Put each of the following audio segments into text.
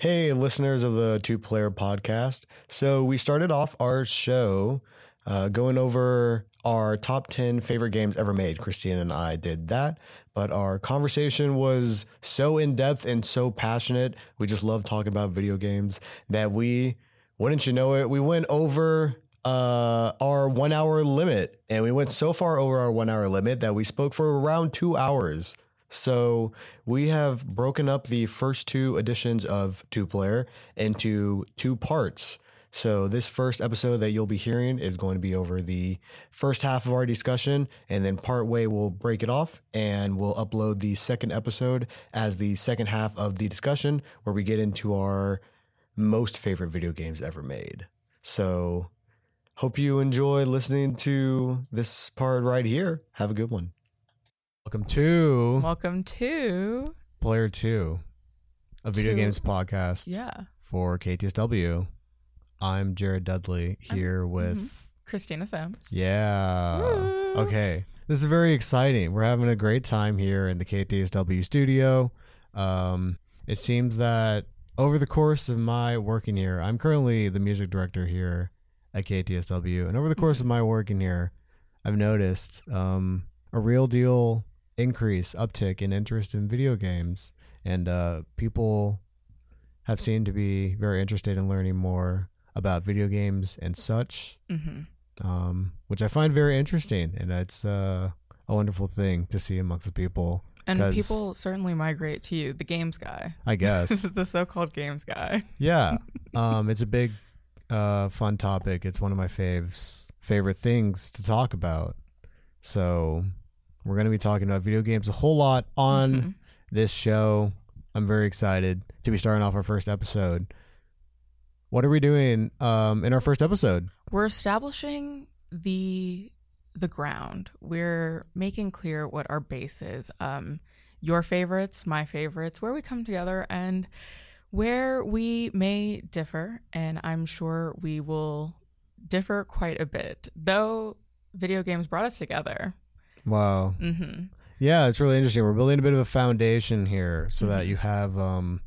Hey, listeners of the Two Player Podcast. So, we started off our show uh, going over our top 10 favorite games ever made. Christina and I did that, but our conversation was so in depth and so passionate. We just love talking about video games that we, wouldn't you know it, we went over uh, our one hour limit. And we went so far over our one hour limit that we spoke for around two hours. So we have broken up the first two editions of Two Player into two parts. So this first episode that you'll be hearing is going to be over the first half of our discussion, and then part way we'll break it off and we'll upload the second episode as the second half of the discussion where we get into our most favorite video games ever made. So hope you enjoy listening to this part right here. Have a good one. Welcome to Welcome to Player Two, a video To- games podcast yeah, for KTSW. I'm Jared Dudley here with mhm. Christina Sims. yeah. Woo. Okay, this is very exciting. We're having a great time here in the KTSW studio. Um, it seems that over the course of my working here, I'm currently the music director here at KTSW, and over the course of my working here, I've noticed um, a real deal increase, uptick in interest in video games, and uh, people have seemed to be very interested in learning more about video games and such hmm um, which I find very interesting, and it's uh, a wonderful thing to see amongst the people. and people certainly migrate to you, the games guy, I guess, the so-called games guy. yeah. Um, it's a big, uh, fun topic. It's one of my faves, favorite things to talk about. So we're gonna be talking about video games a whole lot on Mhm. this show. I'm very excited to be starting off our first episode. What are we doing um, in our first episode? We're establishing the the ground. We're making clear what our base is. Um, your favorites, my favorites, where we come together, and where we may differ. And I'm sure we will differ quite a bit, though. Video games brought us together. Wow. hmm Yeah, it's really interesting. We're building a bit of a foundation here so that Mhm. you have um,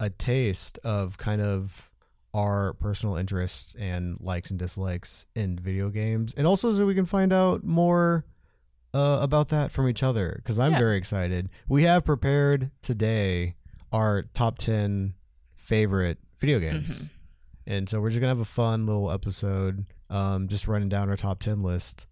a taste of kind of our personal interests and likes and dislikes in video games, and also so we can find out more uh, about that from each other. Because I'm Yeah. very excited. We have prepared today our top ten favorite video games, Mm-hmm. and so we're just gonna have a fun little episode, um, just running down our top ten list.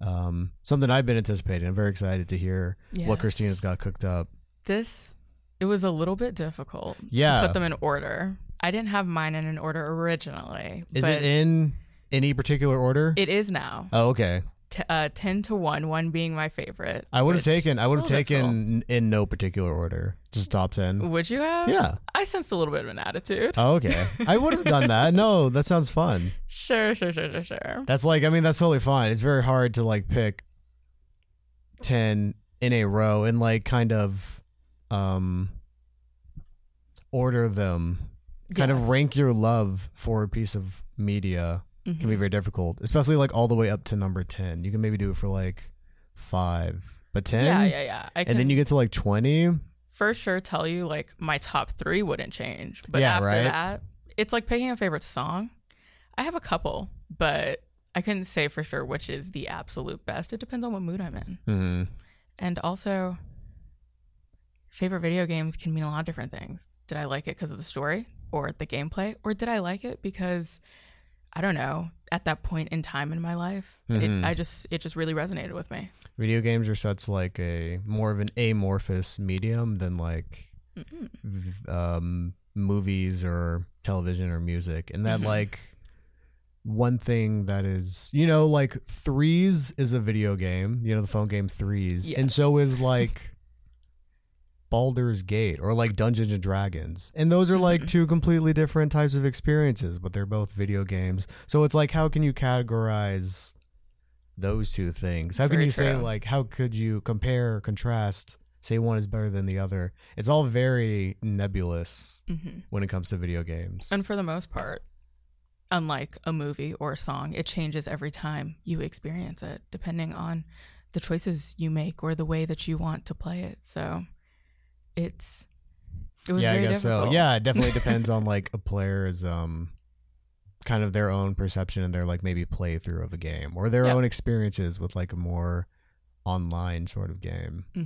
Um, something I've been anticipating. I'm very excited to hear what Christina's got cooked up. This it was a little bit difficult Yeah. to put them in order. I didn't have mine in an order originally. Is it in any particular order? It is now. oh, okay. T- uh, ten to one. One being my favorite. I would have which- taken. I would have Oh, that's taken in no particular order, just top ten. Would you have? Yeah. I sensed a little bit of an attitude. Oh, okay. I would have done that. No, that sounds fun. Sure, sure, sure, sure, sure. That's like. I mean, that's totally fine. It's very hard to like pick ten in a row and like kind of um order them. Kind of Yes. rank your love for a piece of media can be Mhm. very difficult, especially like all the way up to number 10. You can maybe do it for like five, but 10? Yeah, yeah, yeah. I can And then you get to like 20. for sure tell you like my top three wouldn't change, but Yeah, after right? that, it's like picking a favorite song. I have a couple, but I couldn't say for sure which is the absolute best. It depends on what mood I'm in. hmm And also, favorite video games can mean a lot of different things. Did I like it because of the story or the gameplay? Or did I like it because, I don't know, at that point in time in my life, Mhm. it, I just, it just really resonated with me. Video games are such like a more of an amorphous medium than like um, movies or television or music. And that Mhm. like one thing that is, you know, like Threes is a video game, you know, the phone game Threes. And so is like Baldur's Gate or like Dungeons and Dragons. And those are like Mhm. two completely different types of experiences, but they're both video games. So it's like how can you categorize those two things? How can Very you say like how could you compare, contrast, say one is better than the other? It's all very nebulous hmm when it comes to video games. And for the most part, unlike a movie or a song, it changes every time you experience it, depending on the choices you make or the way that you want to play it. So it's It was yeah, I guess difficult. so. Yeah, it definitely depends on like a player's um kind of their own perception and their like maybe playthrough of a game or their Yep. own experiences with like a more online sort of game. hmm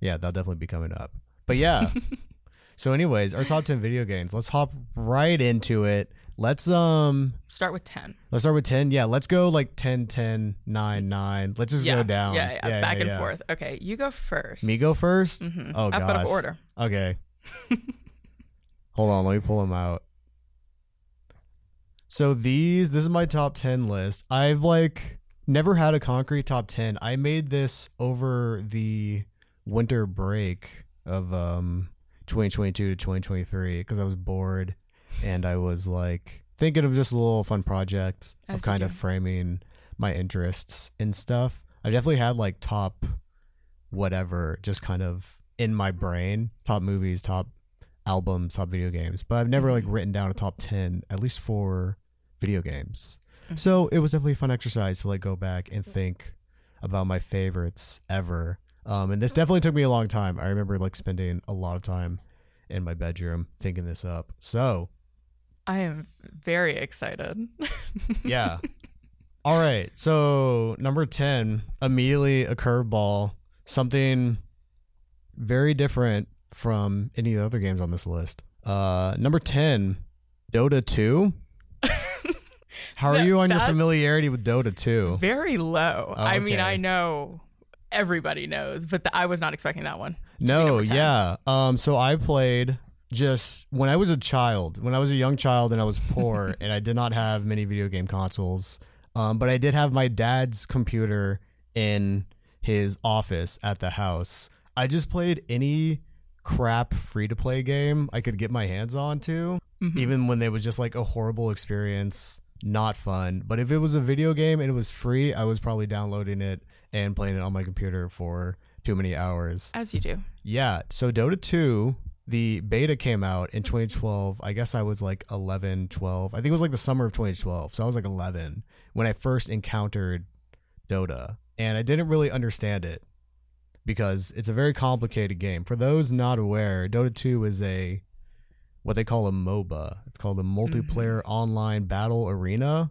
Yeah, that'll definitely be coming up. But yeah. so anyways, our top 10 video games. Let's hop right into it. Let's um Start with 10. let's start with 10. Yeah, let's go like 10 10 9 9. Let's just yeah. go down. Yeah, yeah, back and yeah. forth. Okay, you go first. Me go 1st hmm Oh gosh. order. Okay. Hold on, let me pull them out. So these, this is my top 10 list. I've like never had a concrete top 10. I made this over the winter break of um 2022 to 2023 because I was bored and I was like thinking of just a little fun project of kind of framing my interests and stuff. I definitely had like top whatever just kind of in my brain, top movies, top albums, top video games, but I've never like Mhm. written down a top 10 at least for video games. Mhm. So, it was definitely a fun exercise to like go back and think about my favorites ever. Um and this definitely took me a long time. I remember like spending a lot of time in my bedroom thinking this up. So, I am very excited. yeah. All right. So number 10, immediately a curveball, something very different from any of the other games on this list. Uh, number 10, Dota 2. How are That- you on your familiarity with Dota 2? very low. Oh, I mean. I know everybody knows, but the, I was not expecting that one. No, yeah. Um, so I played just when I was a child, when I was a young child and I was poor and I did not have many video game consoles. Um, but I did have my dad's computer in his office at the house. I just played any crap free to play game I could get my hands on to, Mhm. even when it was just like a horrible experience, not fun. But if it was a video game and it was free, I was probably downloading it and playing it on my computer for too many hours. As you do. Yeah. So Dota 2, the beta came out in 2012. I guess I was like 11, 12. I think it was like the summer of 2012. So I was like 11 when I first encountered Dota. And I didn't really understand it because it's a very complicated game. For those not aware, Dota 2 is a what they call a MOBA. It's called a multiplayer online battle arena.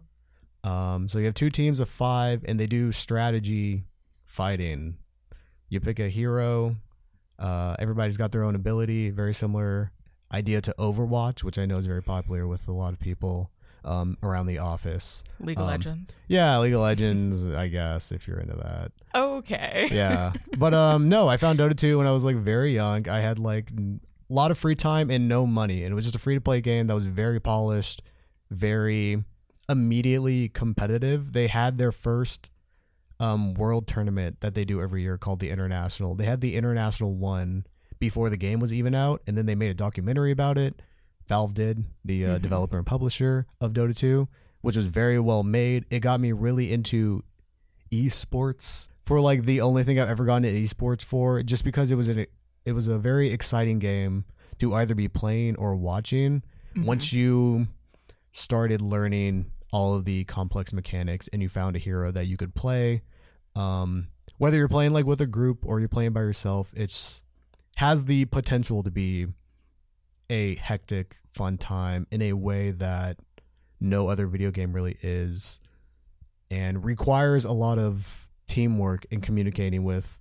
Um, so you have two teams of five, and they do strategy fighting. You pick a hero. Uh, everybody's got their own ability. Very similar idea to Overwatch, which I know is very popular with a lot of people um, around the office. League of Um, Legends. Yeah, League of Legends, I guess, if you're into that Okay. yeah but um no i found dota 2 when i was like very young i had like a lot of free time and no money and it was just a free to play game that was very polished very immediately competitive they had their first um world tournament that they do every year called the international they had the international one before the game was even out and then they made a documentary about it valve did the uh, Mhm. developer and publisher of dota 2 which was very well made it got me really into esports for like the only thing I've ever gone to esports for, just because it was an it was a very exciting game to either be playing or watching. Mhm. Once you started learning all of the complex mechanics and you found a hero that you could play, um, whether you're playing like with a group or you're playing by yourself, it's has the potential to be a hectic, fun time in a way that no other video game really is and requires a lot of teamwork and communicating with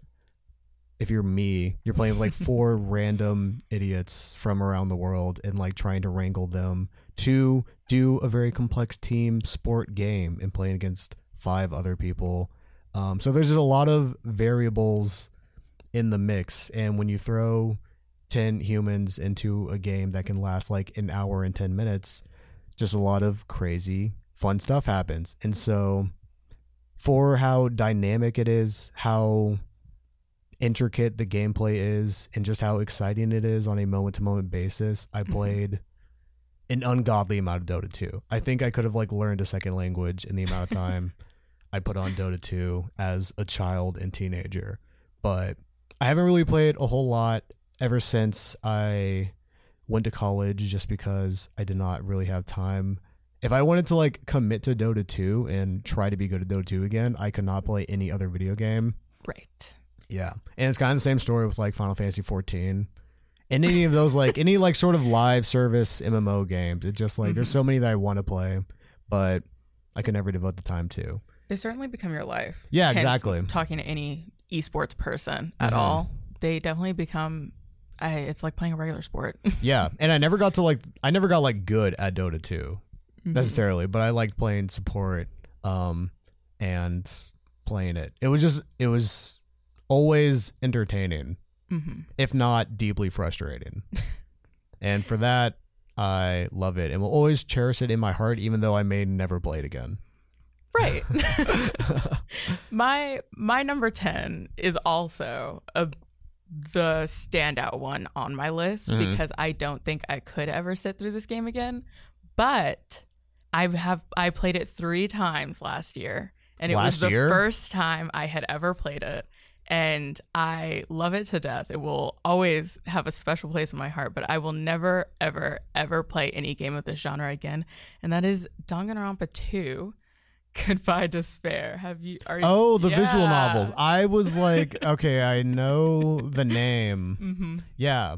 if you're me you're playing with like four random idiots from around the world and like trying to wrangle them to do a very complex team sport game and playing against five other people um, so there's just a lot of variables in the mix. And when you throw 10 humans into a game that can last like an hour and 10 minutes just a lot of crazy fun stuff happens. And so for how dynamic it is how intricate the gameplay is and just how exciting it is on a moment to moment basis i Mhm. played an ungodly amount of dota 2 i think i could have like learned a second language in the amount of time i put on dota 2 as a child and teenager but i haven't really played a whole lot ever since i went to college just because I did not really have time. If I wanted to like commit to Dota 2 and try to be good at Dota 2 again, I could not play any other video game. Right. Yeah. And it's kind of the same story with like Final Fantasy 14 and any of those like any like sort of live service MMO games. It's just like there's Mm-hmm. so many that I want to play, but I can never devote the time to. They certainly become your life. Yeah, Hence, exactly. Talking to any esports person at Mhm. all, they definitely become. I, it's like playing a regular sport. Yeah, and I never got to like I never got like good at Dota 2 Mm-hmm. necessarily, but I liked playing support um and playing it. It was just it was always entertaining, hmm if not deeply frustrating. and for that I love it and will always cherish it in my heart even though I may never play it again. Right. my my number 10 is also a the standout one on my list Mhm. because I don't think I could ever sit through this game again. But I have I played it 3 times last year and it was the year? first time I had ever played it and I love it to death. It will always have a special place in my heart, but I will never ever ever play any game of this genre again. And that is Danganronpa 2 Goodbye Despair. Have you? Are you? Oh, the visual novels. I was like, okay, I know the name. hmm Yeah.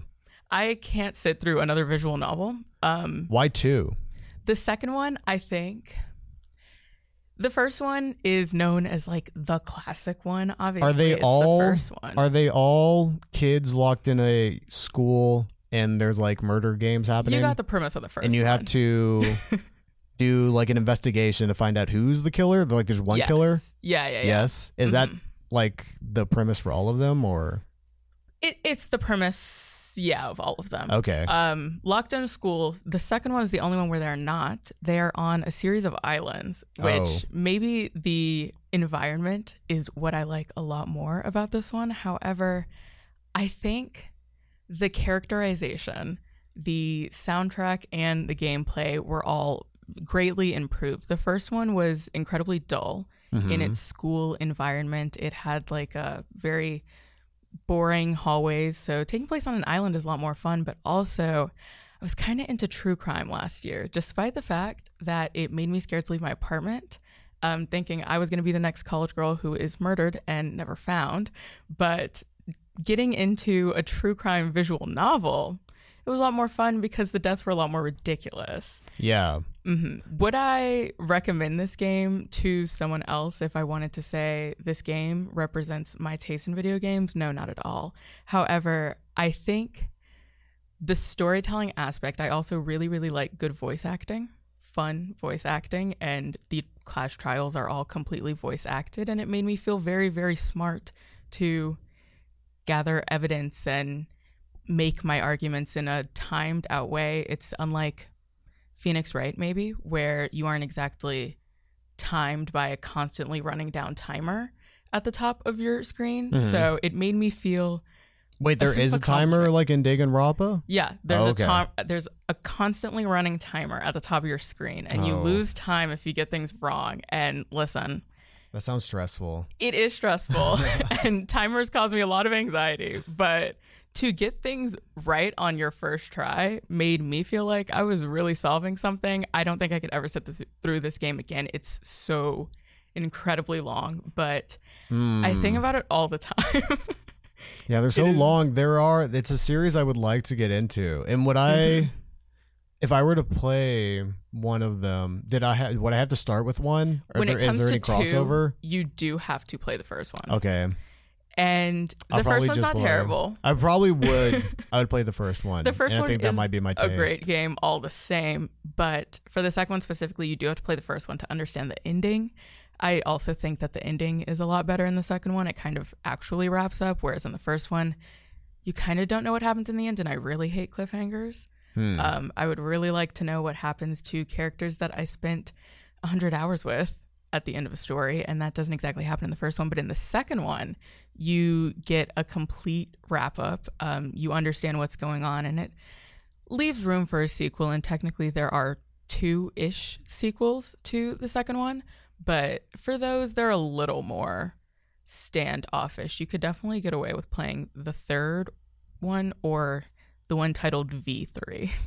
I can't sit through another visual novel. Um, Why two? the second one, I think. The first one is known as like the classic one. Obviously, Are they all the first one? Are they all kids locked in a school and there's like murder games happening? you got the premise of the first, and you have to do like an investigation to find out who's the killer. Like there's one Yes. killer. Yeah, yeah, yeah. Yes. Is that Mhm. like the premise for all of them or It, it's the premise, yeah, of all of them. okay? Um, a school. The second one is the only one where they're not. They are on a series of islands, which Oh. maybe the environment is what I like a lot more about this one. However, I think the characterization, the soundtrack, and the gameplay were all greatly improved. The first one was incredibly dull in Mhm. its school environment. It had like a very boring hallways. So taking place on an island is a lot more fun, but also I was kind of into true crime last year, despite the fact that it made me scared to leave my apartment. Um, thinking I was going to be the next college girl who is murdered and never found. But getting into a true crime visual novel, it was a lot more fun because the deaths were a lot more ridiculous. yeah. Hmm Would I recommend this game to someone else if I wanted to say this game represents my taste in video games? No, not at all. However, I think the storytelling aspect, I also really, really like good voice acting, fun voice acting, and the Class Trials are all completely voice acted, and it made me feel very, very smart to gather evidence and make my arguments in a timed out way. It's unlike Phoenix Wright, maybe, where you aren't exactly timed by a constantly running down timer at the top of your screen. Mhm. So it made me feel, Wait, there sense is a timer like in Danganronpa? yeah, there's Oh, a okay. time, there's a constantly running timer at the top of your screen, and you Oh. lose time if you get things wrong. And listen, That sounds stressful. it is stressful, and timers cause me a lot of anxiety, but. To get things right on your first try made me feel like I was really solving something. I don't think I could ever sit this, through this game again. It's so incredibly long, but I think Hmm. about it all the time. Yeah, they're so long. There are. It's a series I would like to get into. And would I, Mm-hmm. if I were to play one of them, did I have? Would I have to start with one? Or when there, it is comes there to any crossover? two, you do have to play the first one. Okay, And I'll the first one's not terrible. I probably would. I would play the first one. The first and one I think that might be my taste. a great game all the same. But for the second one specifically, you do have to play the first one to understand the ending. I also think that the ending is a lot better in the second one. It kind of actually wraps up, whereas in the first one, you kind of don't know what happens in the end. And I really hate cliffhangers. Hmm. Um, I would really like to know what happens to characters that I spent 100 hours with at the end of a story. And that doesn't exactly happen in the first one. But in the second one, you get a complete wrap up. Um, you understand what's going on, and it leaves room for a sequel. And technically, there are two ish sequels to the second one. But for those, they're a little more standoffish. You could definitely get away with playing the third one or the one titled V3.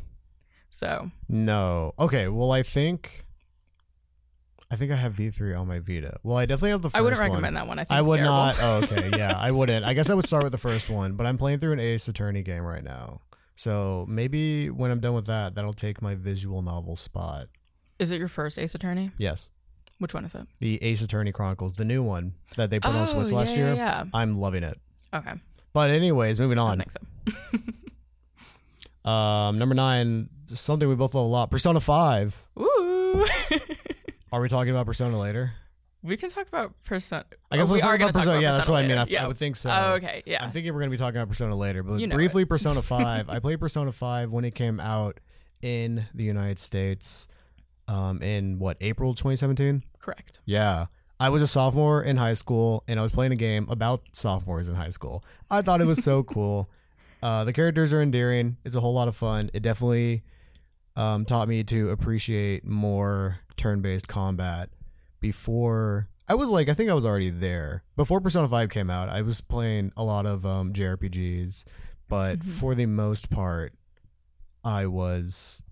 So, no. Okay. Well, I think. I think I have V3 on my Vita. Well, I definitely have the first I wouldn't one. recommend that one. I think I would terrible. not. Oh, okay. Yeah, I wouldn't. I guess I would start with the first one, but I'm playing through an Ace Attorney game right now. So maybe when I'm done with that, that'll take my visual novel spot. Is it your first Ace Attorney? Yes. Which one is it? The Ace Attorney Chronicles, the new one that they put on Switch Oh, last yeah, year. Yeah, I'm loving it. Okay. But anyways, moving on. don't think so. Um, number nine, something we both love a lot. Persona Five. Ooh. Are we talking about Persona later? we can talk about Persona. I guess oh, we talk are about gonna talk Persona. about yeah, that's what I mean. I, yeah. I would think so. Oh, okay. Yeah. I'm thinking we're gonna be talking about Persona later, but You know briefly, Persona Five. I played Persona Five when it came out in the United States, um, in what April 2017. Correct. Yeah, I was a sophomore in high school, and I was playing a game about sophomores in high school. I thought it was so cool. Uh, the characters are endearing. It's a whole lot of fun. It definitely um, taught me to appreciate more turn-based combat. Before I was like, I think I was already there before Persona Five came out. I was playing a lot of um, JRPGs, but Mhm. for the most part, I was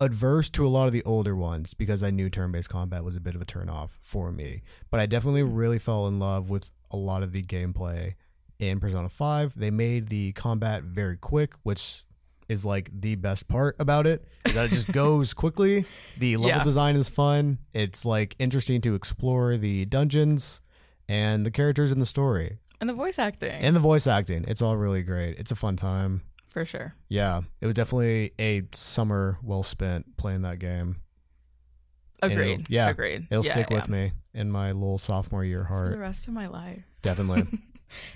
adverse to a lot of the older ones because I knew turn-based combat was a bit of a turnoff for me. But I definitely really fell in love with a lot of the gameplay in Persona 5. They made the combat very quick, which is like the best part about it. is That it just goes quickly. The level Yeah. design is fun. It's like interesting to explore the dungeons and the characters in the story And the voice acting. and the voice acting. It's all really great. It's a fun time. for sure. Yeah, it was definitely a summer well spent playing that game. And it'll- Agreed. yeah, Agreed. It'll Yeah, stick yeah. with me in my little sophomore year heart. for the rest of my life. Definitely.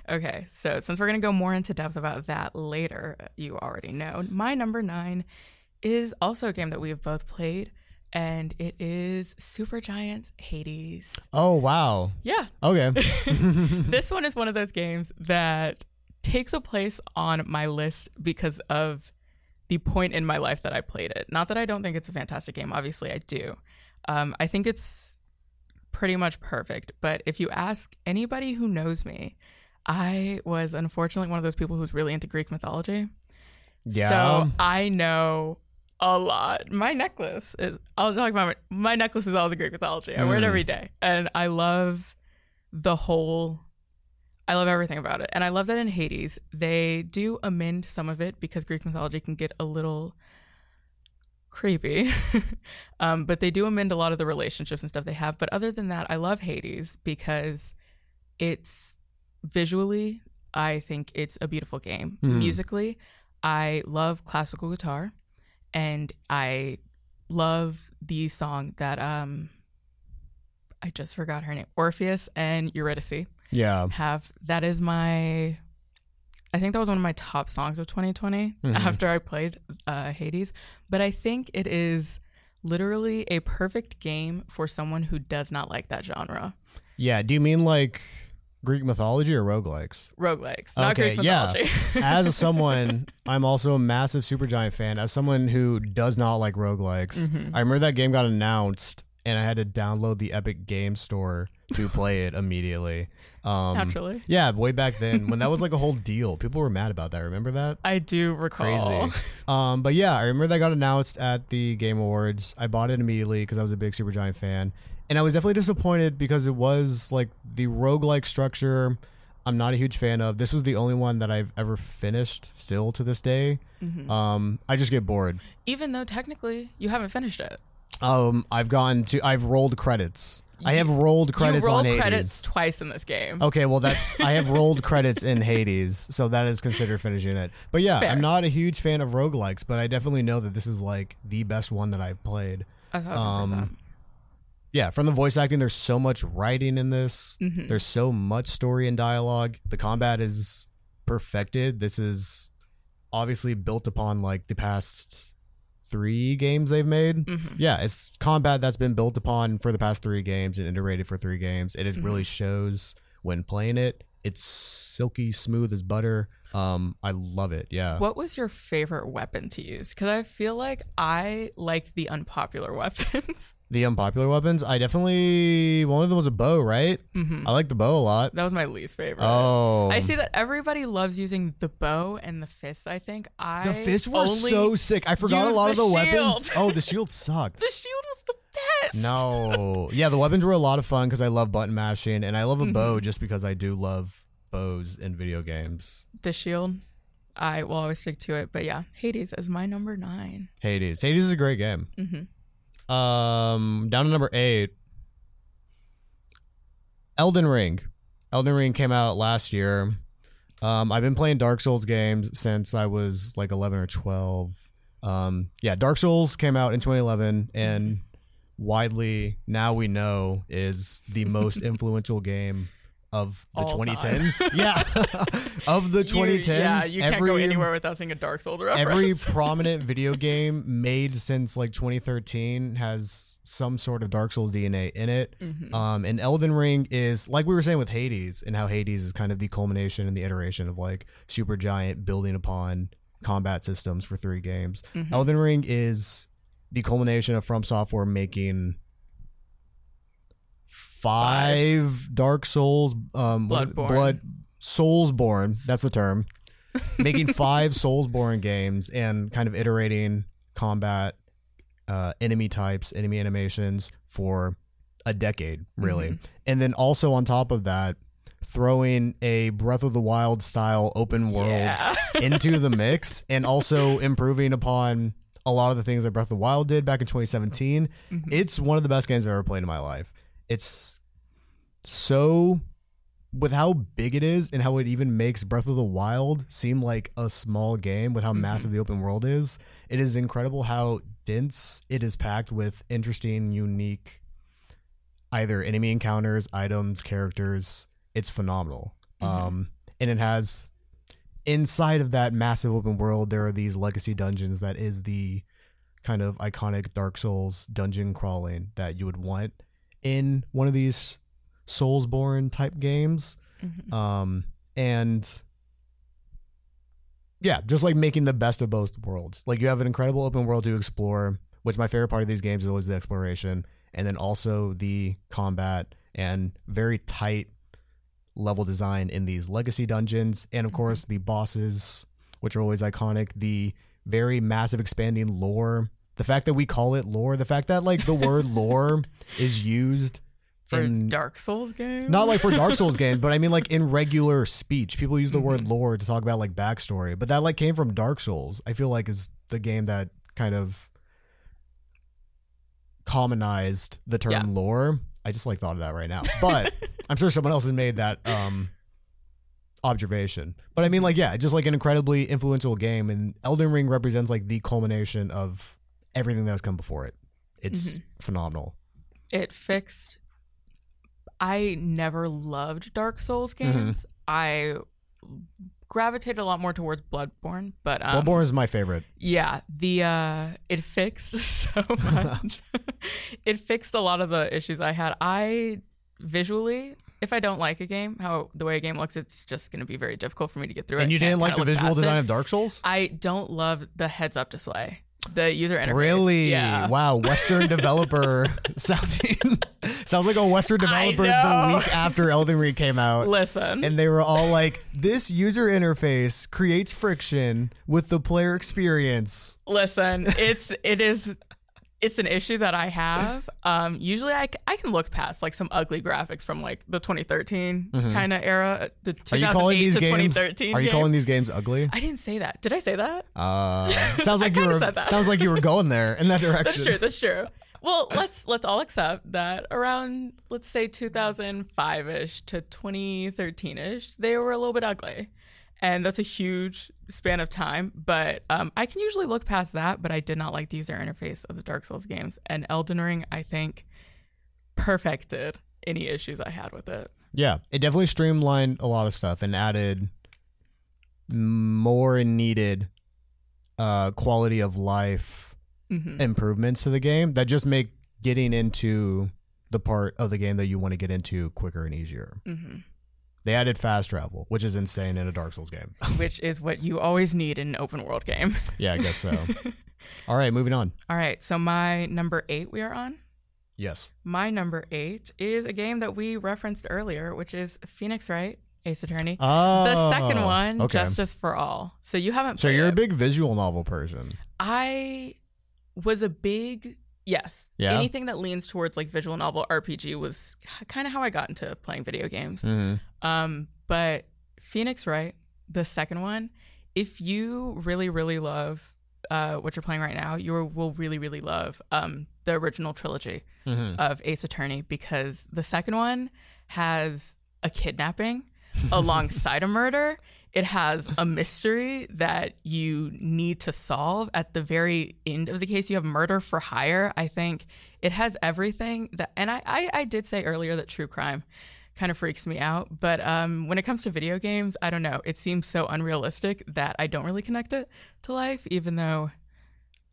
Okay, so since we're going to go more into depth about that later, you already know. My number nine is also a game that we have both played, and it is Supergiant's Hades. oh wow. Yeah, Okay. this one is one of those games that takes a place on my list because of the point in my life that I played it. Not that I don't think it's a fantastic game, obviously, I do. Um, I think it's pretty much perfect, but if you ask anybody who knows me, I was unfortunately one of those people who's really into Greek mythology. yeah. So I know a lot. My necklace is, I'll talk about my, my necklace is always a Greek mythology. I wear it Mm. every day. And I love the whole, I love everything about it. And I love that in Hades, they do amend some of it because Greek mythology can get a little creepy. um, but they do amend a lot of the relationships and stuff they have. But other than that, I love Hades because it's visually, I think it's a beautiful game. Mhm. Musically, I love classical guitar and I love the song that um I just forgot her name. Orpheus and Eurydice yeah. have that is my I think that was one of my top songs of 2020 Mhm. after I played uh, Hades. But I think it is literally a perfect game for someone who does not like that genre. Yeah. Do you mean like Greek mythology or roguelikes? Roguelikes, not Okay, Greek yeah. As someone, I'm also a massive Supergiant fan. As someone who does not like roguelikes, Mhm. I remember that game got announced and I had to download the Epic Game Store to play it immediately. Um, Naturally. Yeah, way back then when that was like a whole deal. People were mad about that. Remember that? I do recall. Crazy. Um, but yeah, I remember that got announced at the Game Awards. I bought it immediately because I was a big Supergiant fan. And I was definitely disappointed because it was like the roguelike structure I'm not a huge fan of. This was the only one that I've ever finished still to this day. Mhm. Um, I just get bored. Even though technically you haven't finished it. Um, I've gone to I've rolled credits. I have rolled credits you rolled on Hades. credits twice in this game. Okay, well that's I have rolled credits in Hades, so that is considered finishing it. But yeah, Fair. I'm not a huge fan of roguelikes, but I definitely know that this is like the best one that I've played. Um. Yeah, from the voice acting, there's so much writing in this. Mhm. There's so much story and dialogue. The combat is perfected. This is obviously built upon like the past three games they've made. Mhm. Yeah, it's combat that's been built upon for the past three games and iterated for three games. It Mm-hmm. really shows when playing it. It's silky smooth as butter. Um, I love it. Yeah. What was your favorite weapon to use? Because I feel like I liked the unpopular weapons. The unpopular weapons, I definitely one of them was a bow, right? hmm I like the bow a lot. That was my least favorite. Oh, I see that everybody loves using the bow and the fist. I think I The fists were only- so sick. I forgot a lot of the the weapons. Oh, the shield sucked. The shield was the best. No. Yeah, the weapons were a lot of fun because I love button mashing and I love a bow Mm-hmm. just because I do love bows in video games. the shield. I will always stick to it. But yeah, Hades is my number nine. Hades. Hades is a great game. hmm Um, down to number eight. Elden Ring. Elden Ring came out last year. Um, I've been playing Dark Souls games since I was like 11 or 12. Um, yeah, Dark Souls came out in 2011 and widely now we know is the most influential game of the All 2010s. yeah, of the 2010s. You, yeah, you can't go anywhere without seeing a Dark Souls reference. every prominent video game made since like 2013 has some sort of Dark Souls DNA in it. Mhm. Um, and Elden Ring is like we were saying with Hades, and how Hades is kind of the culmination and the iteration of like Supergiant building upon combat systems for three games. Mhm. Elden Ring is the culmination of FromSoftware making five, Dark Souls, um, Bloodborne. blood Soulsborne. That's the term. making five Soulsborne games and kind of iterating combat, uh, enemy types, enemy animations for a decade, really. Mhm. And then also on top of that, throwing a Breath of the Wild style open world Yeah. into the mix and also improving upon a lot of the things that Breath of the Wild did back in 2017. Mhm. It's one of the best games I've ever played in my life. It's so with how big it is and how it even makes Breath of the Wild seem like a small game with how Mhm. massive the open world is. It is incredible how dense it is packed with interesting, unique either enemy encounters, items, characters. It's phenomenal. Mhm. Um and it has inside of that massive open world there are these legacy dungeons that is the kind of iconic Dark Souls dungeon crawling that you would want in one of these Soulsborne type games. Mhm. Um, and yeah, just like making the best of both worlds. Like you have an incredible open world to explore, which my favorite part of these games is always the exploration, and then also the combat and very tight level design in these legacy dungeons, and of course the bosses, which are always iconic. The very massive expanding lore. The fact that we call it lore, the fact that like the word lore is used For in Dark Souls game? not like for Dark Souls games, but I mean like in regular speech, people use the word Mhm. lore to talk about like backstory. But that like came from Dark Souls. I feel like is the game that kind of commonized the term Yeah. lore. I just like thought of that right now, but I'm sure someone else has made that um observation. But I mean like yeah, just like an incredibly influential game, and Elden Ring represents like the culmination of everything that has come before it. It's Mhm. phenomenal. it fixed i never loved dark souls Mhm. games i gravitated a lot more towards bloodborne but um, Bloodborne is my favorite. yeah the uh it fixed so much it fixed a lot of the issues i had i visually if i don't like a game how the way a game looks it's just going to be very difficult for me to get through it And you didn't like the visual design it. of Dark Souls? i don't love the heads up display the user interface Really? yeah Wow, Western developer sounding sounds like a Western developer the week after Elden Ring came out. listen And they were all like, this user interface creates friction with the player experience. Listen, it's it is it's an issue that I have. Um, usually, I can look past like some ugly graphics from like the 2013 Mhm. kind of era, the Are 2008 you calling these to games? 2013. Are you game. calling these games ugly? I didn't say that. Did I say that? Uh, sounds like you were. Sounds like you were going there in that direction. That's true. That's true. Well, let's let's all accept that around let's say 2005 ish to 2013 ish, they were a little bit ugly, and that's a huge span of time. But um, I can usually look past that. But I did not like the user interface of the Dark Souls games, and Elden Ring I think perfected any issues I had with it. Yeah, it definitely streamlined a lot of stuff and added more needed uh, quality of life hmm improvements to the game that just make getting into the part of the game that you want to get into quicker and easier. hmm They added fast travel, which is insane in a Dark Souls game. Which is what you always need in an open world game. yeah, I guess so. All right, moving on. all right, so my number eight we are on. Yes. My number eight is a game that we referenced earlier, which is Phoenix Wright, Ace Attorney. Oh, the second oh, one, okay. Justice for All. So you haven't. So you're a big visual novel person. I was a big yes. Yeah? Anything that leans towards like visual novel RPG was kind of how I got into playing video games. Mm-hmm. Um, but Phoenix Wright, the second one, if you really, really love uh, what you're playing right now, you will really, really love um, the original trilogy Mhm. of Ace Attorney because the second one has a kidnapping alongside a murder. It has a mystery that you need to solve at the very end of the case. You have murder for hire. I think it has everything that, and I, I, I did say earlier that true crime kind of freaks me out. But um, when it comes to video games, I don't know. It seems so unrealistic that I don't really connect it to life, even though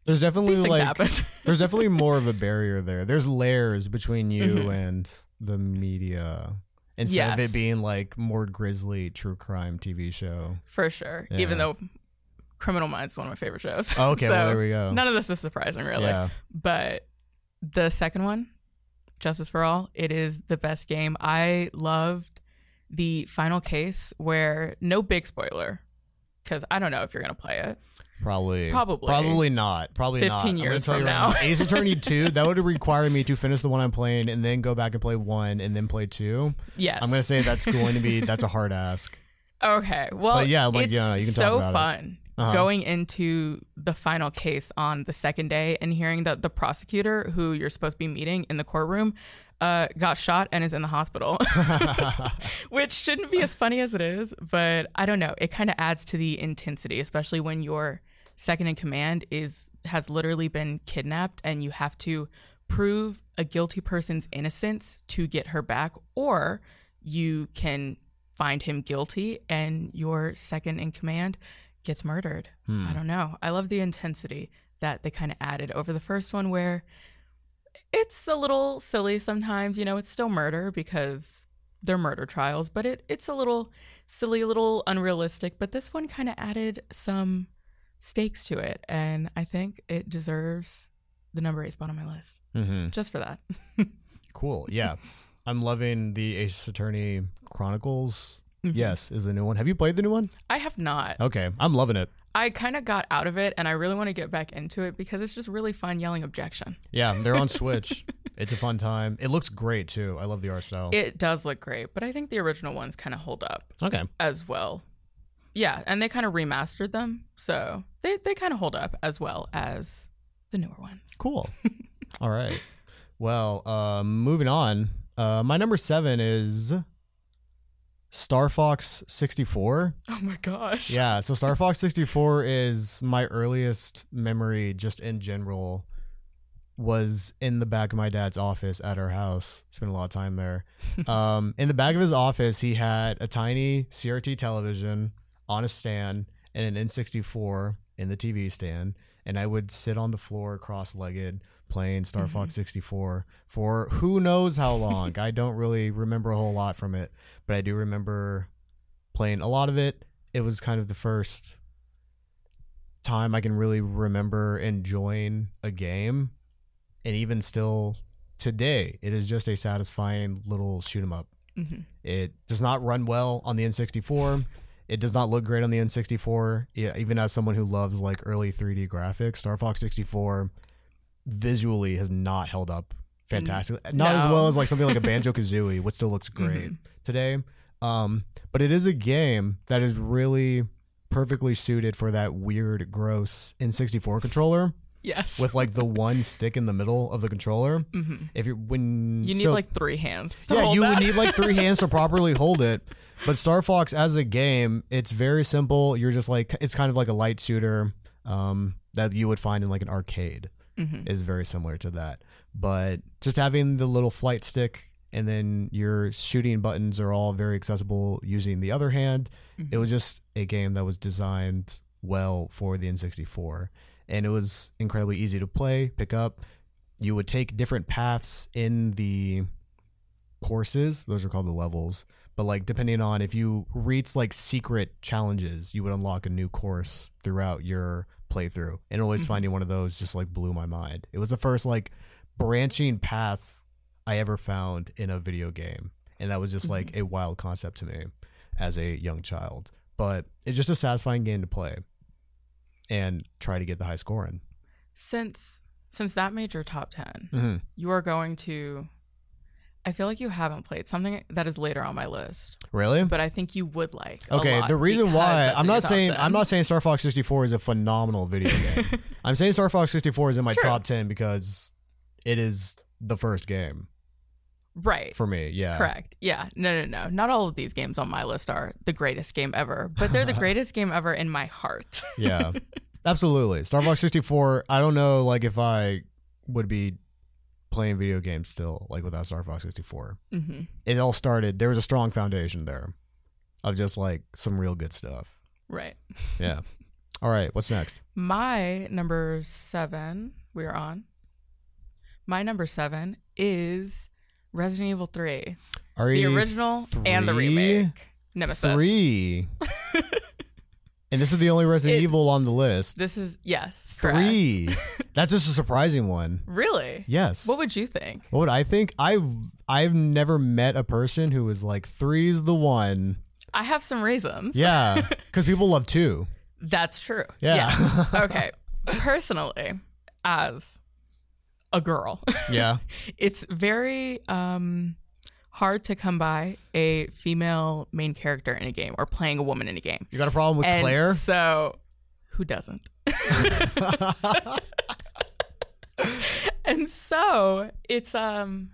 There's definitely like there's definitely more of a barrier there. There's layers between you Mhm. and the media instead of it being like more grisly true crime TV show. For sure. Yeah. Even though Criminal Minds is one of my favorite shows. Oh, okay, well So, there we go. None of this is surprising, really. Yeah. But the second one, Justice for All, it is the best game. I loved the final case where no big spoiler, because I don't know if you're gonna play it. Probably. Probably. Probably not. Probably 15 not. I'm years from right now. Ace Attorney 2, that would require me to finish the one I'm playing and then go back and play one and then play two. Yes. I'm to say that's going to be, that's a hard ask. Okay. Well, But yeah, like, it's yeah, you can talk so about it. fun Uh-huh. going into the final case on the second day and hearing that the prosecutor who you're supposed to be meeting in the courtroom uh, got shot and is in the hospital, which shouldn't be as funny as it is. But I don't know. It kind of adds to the intensity, especially when your second in command is has literally been kidnapped and you have to prove a guilty person's innocence to get her back, or you can find him guilty and your second in command gets murdered. Hmm. I don't know. I love the intensity that they kind of added over the first one where it's a little silly sometimes, you know, it's still murder because they're murder trials, but it it's a little silly, a little unrealistic, but this one kind of added some stakes to it and I think it deserves the number 8 spot on my list hmm just for that. Cool. Yeah. I'm loving the Ace Attorney Chronicles. Yes, is the new one. Have you played the new one? I have not. Okay. I'm loving it. I kind of got out of it and I really want to get back into it because it's just really fun yelling objection. Yeah, they're on Switch. it's a fun time. It looks great too. I love the art style. It does look great, but I think the original ones kind of hold up okay. as well. Yeah, and they kind of remastered them, so they they kind of hold up as well as the newer ones. Cool. All right. Well, uh, moving on. Uh, my number seven is Star Fox 64. Oh my gosh. Yeah, so Star Fox 64 is my earliest memory just in general was in the back of my dad's office at our house. Spent a lot of time there. Um, in the back of his office, he had a tiny CRT television on a stand and an N64 in the TV stand. And I would sit on the floor cross legged playing Star Fox 64 for who knows how long. I don't really remember a whole lot from it, but I do remember playing a lot of it. It was kind of the first time I can really remember enjoying a game. And even still today, it is just a satisfying little shoot 'em up. Mhm. It does not run well on the N64. It does not look great on the N64. Yeah, even as someone who loves like early 3D graphics, Star Fox 64 visually has not held up fantastically. Not as well as like something like a Banjo Kazooie, which still looks great today. Um, but it is a game that is really perfectly suited for that weird, gross N64 controller Yes. with like the one stick in the middle of the controller. Mhm. If you're when You need so- like three hands. To yeah, hold you that. would need like three hands to properly hold it. But Star Fox as a game, it's very simple. You're just like it's kind of like a light shooter um, that you would find in like an arcade. Mhm. Is very similar to that. But just having the little flight stick and then your shooting buttons are all very accessible using the other hand. It was just a game that was designed well for the N64. And it was incredibly easy to play, pick up. You would take different paths in the courses, those are called the levels. But like depending on if you reach like secret challenges, you would unlock a new course throughout your playthrough. And always finding one of those just like blew my mind. It was the first like branching path I ever found in a video game. And that was just like a wild concept to me as a young child. But it's just a satisfying game to play and try to get the high score in. Since since that made your top 10 Mm-hmm. you are going to I feel like you haven't played something that is later on my list, Really? but I think you would like. a Okay, the reason why I'm not saying 10. I'm not saying Star Fox 64 is a phenomenal video game. I'm saying Star Fox 64 is in my True. top 10 because it is the first game right. for me. Yeah. Correct. Yeah. No, no, no. Not all of these games on my list are the greatest game ever, but they're the greatest game ever in my heart. Yeah. Absolutely. Star Fox 64, I don't know like if I would be playing video games still like without Star Fox 64. hmm It all started there was a strong foundation there of just like some real good stuff. Right. Yeah. all right, what's next? My number seven, we're on. My number seven is Resident Evil 3, Are the original and the remake. Nemesis. Three. and this is the only Resident It- Evil on the list. This is, yes. Three. That's just a surprising one. Really? Yes. What would you think? What would I think? I I've never met a person who was like three's the one. I have some reasons. Yeah, because people love two. That's true. Yeah. okay. Personally, as a girl, Yeah. it's very um hard to come by a female main character in a game or playing a woman in a game. You got a problem with And Claire? So who doesn't? and so it's um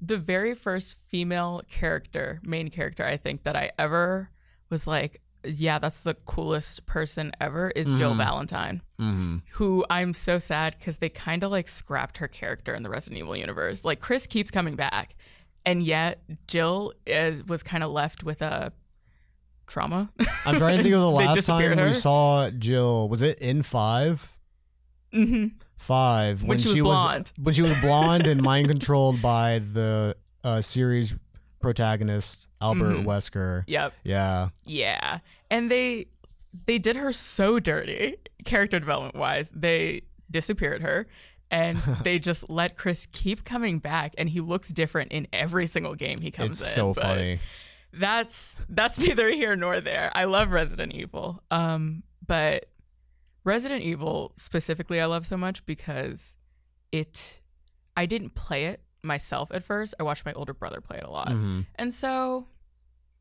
the very first female character, main character I think that I ever was like, yeah, that's the coolest person ever is Jill Mhm. Valentine, hmm who I'm so sad because they kind of like scrapped her character in the Resident Evil universe. Like Chris keeps coming back, and yet Jill is, was kind of left with a trauma. I'm trying to think of the last time we saw Jill. Was it in five? hmm Five When she was blonde. when she was blonde and mind controlled by the uh, series protagonist Albert Mhm. Wesker. Yep. Yeah. Yeah. And they they did her so dirty, character development wise. They disappeared her and they just let Chris keep coming back and he looks different in every single game he comes it's in. so funny. That's that's neither here nor there. I love Resident Evil. Um but Resident Evil specifically I love so much because it I didn't play it myself at first. I watched my older brother play it a lot. Mhm. And so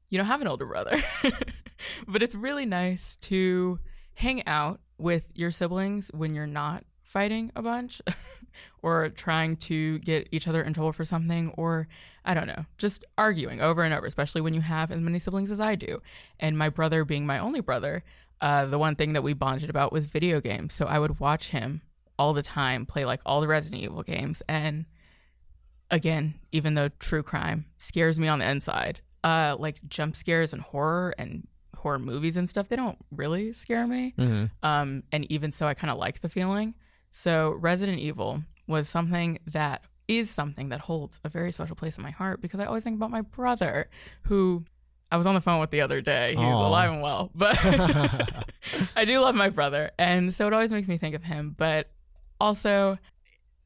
you don't have an older brother. but it's really nice to hang out with your siblings when you're not fighting a bunch or trying to get each other in trouble for something or I don't know, just arguing over and over, especially when you have as many siblings as I do. And my brother being my only brother, uh, the one thing that we bonded about was video games. So I would watch him all the time play like all the Resident Evil games and again, even though true crime scares me on the inside, uh, like jump scares and horror and horror movies and stuff, they don't really scare me. Mhm. Um, and even so, I kind of like the feeling. So Resident Evil was something that is something that holds a very special place in my heart because I always think about my brother, who I was on the phone with the other day. He's alive and well, but I do love my brother, and so it always makes me think of him. But also,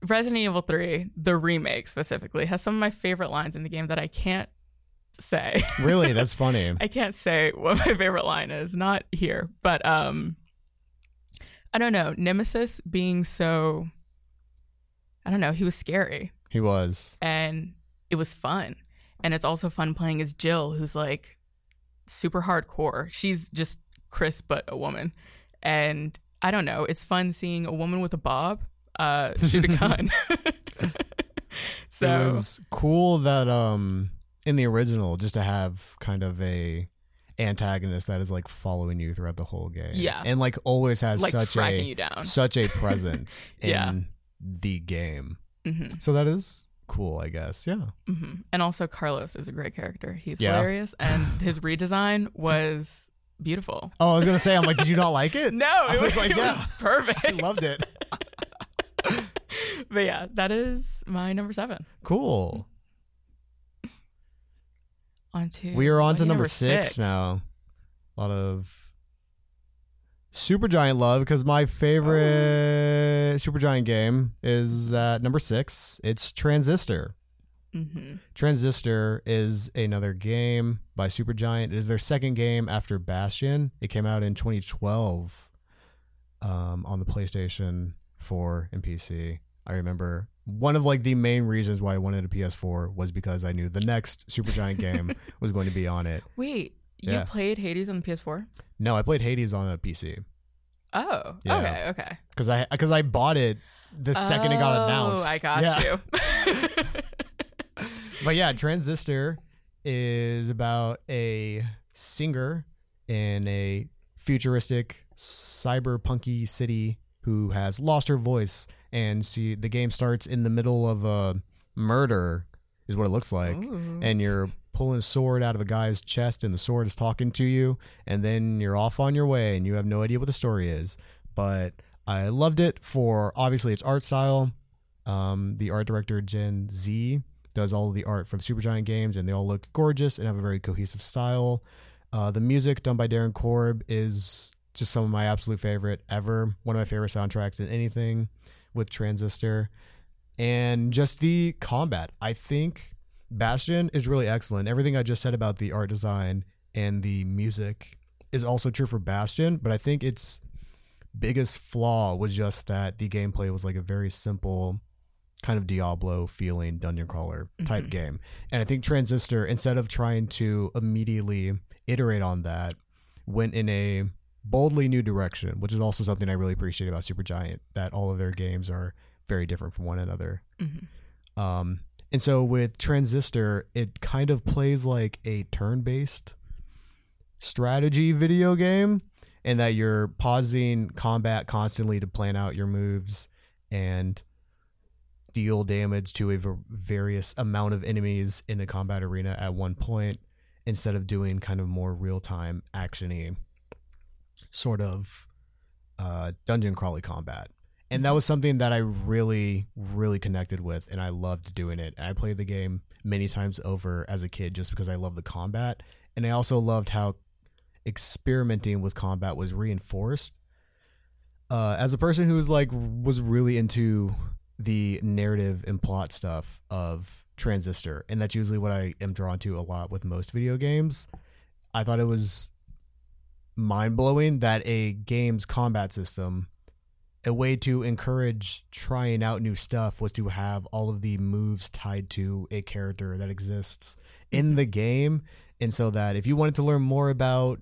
Resident Evil 3, the remake specifically, has some of my favorite lines in the game that I can't say. Really, that's funny. I can't say what my favorite line is, not here, but um I don't know, Nemesis being so I don't know, he was scary He was. and it was fun. And it's also fun playing as Jill who's like super hardcore. She's just Chris but a woman. And I don't know, it's fun seeing a woman with a bob uh shoot a gun. so it was cool that um in the original just to have kind of a antagonist that is like following you throughout the whole game. Yeah. And like always has like such a such a presence Yeah. in the game. hmm So that is cool, I guess. Yeah. hmm And also, Carlos is a great character. He's Yeah. hilarious, and his redesign was beautiful. Oh, I was gonna say, I'm like, did you not like it? No, I it was was, like, it was yeah. perfect. I loved it. but yeah, that is my number seven. Cool. On to We are on to number, six, now. A lot of Supergiant love because my favorite Supergiant game is at number six. It's Transistor. hmm Transistor is another game by Supergiant. It is their second game after Bastion. It came out in 2012 um, on the PlayStation 4 and PC. I remember one of like the main reasons why I wanted a PS4 was because I knew the next Supergiant game was going to be on it. Wait, you Yeah. played Hades on the PS4? No, I played Hades on a PC Oh, Yeah. okay, okay. because I because I bought it the second it got oh, announced. Oh, I got Yeah. you. But yeah, Transistor is about a singer in a futuristic cyberpunky city who has lost her voice and see the game starts in the middle of a murder is what it looks like. Ooh. and you're pulling a sword out of a guy's chest and the sword is talking to you and then you're off on your way and you have no idea what the story is. But i loved it for obviously its art style. Um, the art director Jen Zee does all of the art for the supergiant games and they all look gorgeous and have a very cohesive style. Uh, the music done by Darren Korb is just some of my absolute favorite ever one of my favorite soundtracks in anything with transistor and just the combat i think Bastion is really excellent. Everything I just said about the art design and the music is also true for Bastion, but I think its biggest flaw was just that the gameplay was like a very simple kind of Diablo feeling dungeon crawler type Mhm. game. And I think Transistor instead of trying to immediately iterate on that went in a boldly new direction, which is also something I really appreciate about Supergiant that all of their games are very different from one another. Mhm. Um, and so with Transistor, it kind of plays like a turn based strategy video game, and that you're pausing combat constantly to plan out your moves and deal damage to a v- various amount of enemies in a combat arena at one point instead of doing kind of more real time actiony sort of uh, dungeon crawly combat and that was something that I really, really connected with, and I loved doing it. I played the game many times over as a kid just because I love the combat, and I also loved how experimenting with combat was reinforced. Uh, as a person who was like was really into the narrative and plot stuff of Transistor, and that's usually what I am drawn to a lot with most video games. I thought it was mind blowing that a game's combat system a way to encourage trying out new stuff was to have all of the moves tied to a character that exists in mm-hmm. the game. And so that if you wanted to learn more about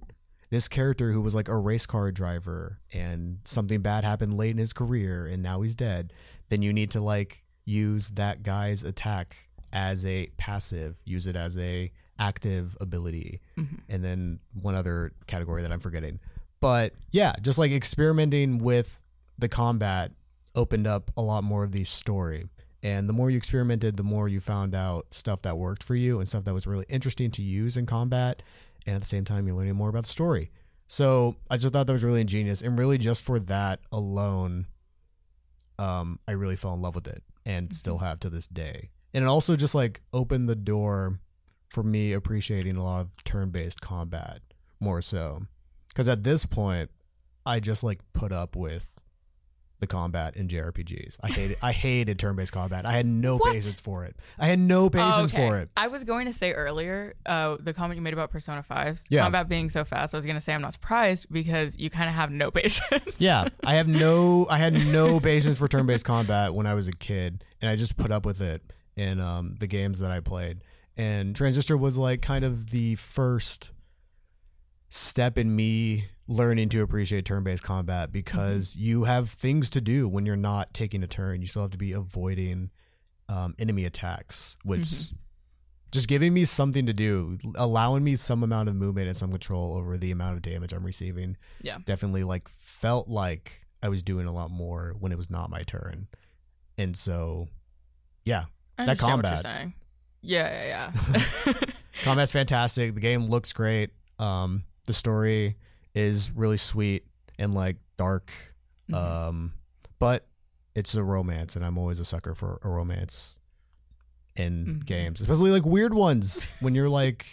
this character who was like a race car driver and something bad happened late in his career and now he's dead then you need to like use that guy's attack as a passive use it as a active ability Mhm. and then one other category that i'm forgetting but yeah just like experimenting with the combat opened up a lot more of the story. And the more you experimented, the more you found out stuff that worked for you and stuff that was really interesting to use in combat. And at the same time, you're learning more about the story. So I just thought that was really ingenious. And really, just for that alone, um, I really fell in love with it and still have to this day. And it also just like opened the door for me appreciating a lot of turn based combat more so. Because at this point, I just like put up with the combat in JRPGs. I hated I hated turn-based combat. I had no What? patience for it. I had no patience Oh, okay. for it. I was going to say earlier, uh, the comment you made about Persona 5's Yeah. combat being so fast. I was going to say I'm not surprised because you kind of have no patience. Yeah, I have no I had no patience for turn-based combat when I was a kid, and I just put up with it in um, the games that I played. And Transistor was like kind of the first step in me learning to appreciate turn-based combat because you have things to do when you're not taking a turn. You still have to be avoiding um, enemy attacks, which just giving me something to do, allowing me some amount of movement and some control over the amount of damage I'm receiving. Yeah. definitely like felt like I was doing a lot more when it was not my turn, and so yeah, That combat. Yeah, yeah, yeah. combat's fantastic. The game looks great. Um, the story is really sweet and like dark. Mhm. Um, but it's a romance, and I'm always a sucker for a romance in Mhm. games, especially like weird ones when you're like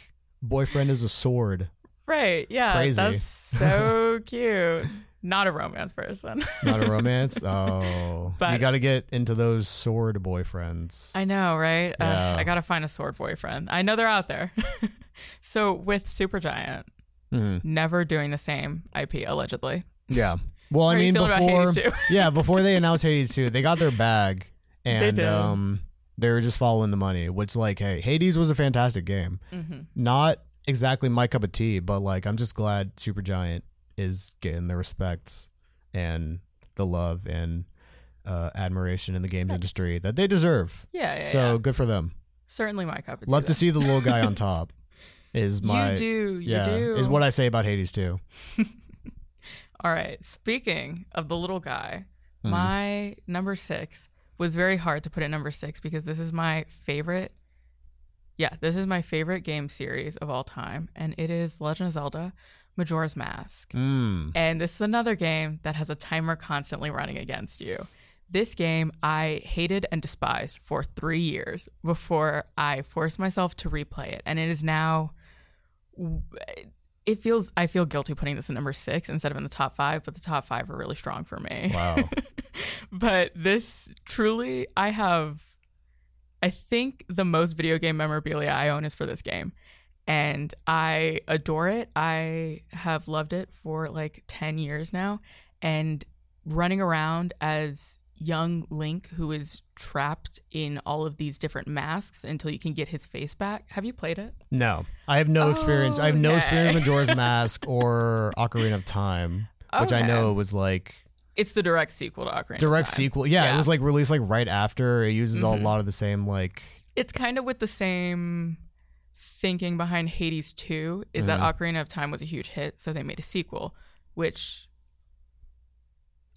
boyfriend is a sword. right. Yeah. Crazy. That's so cute. Not a romance person. Not a romance. Oh, you But- got to get into those sword boyfriends. I know, right? Yeah. Uh, I got to find a sword boyfriend. I know they're out there. so with Supergiant, Mhm. never doing the same IP, allegedly. Yeah. Well, I mean, before yeah, before they announced Hades 2, they got their bag and did. um, they were just following the money. Which, like, hey, Hades was a fantastic game. hmm Not exactly my cup of tea, but like, I'm just glad Supergiant is getting the respect and the love and uh, admiration in the games industry that they deserve. Yeah, yeah, so yeah. good for them. certainly my cup of tea. Love to see the little guy on top. Is my you do, you yeah do. is what I say about Hades too. All right. Speaking of the little guy, Mhm. my number six was very hard to put at number six because this is my favorite. Yeah, this is my favorite game series of all time, and it is Legend of Zelda Majora's Mask. Mm. And this is another game that has a timer constantly running against you. This game I hated and despised for three years before I forced myself to replay it. And it is now, it feels, I feel guilty putting this in number six instead of in the top five, but the top five are really strong for me. Wow. but this truly, I have, I think the most video game memorabilia I own is for this game. And I adore it. I have loved it for like 10 years now. And running around as young Link, who is trapped in all of these different masks until you can get his face back. Have you played it? No, I have no experience. I have no Okay. experience with Majora's Mask or Ocarina of Time, which I know was like It's the direct sequel to Ocarina. of direct sequel. Yeah, Yeah. it was like released like right after. It uses a Mhm. lot of the same like. it's kind of with the same thinking behind Hades 2 is that Mhm. Ocarina of Time was a huge hit, so they made a sequel, which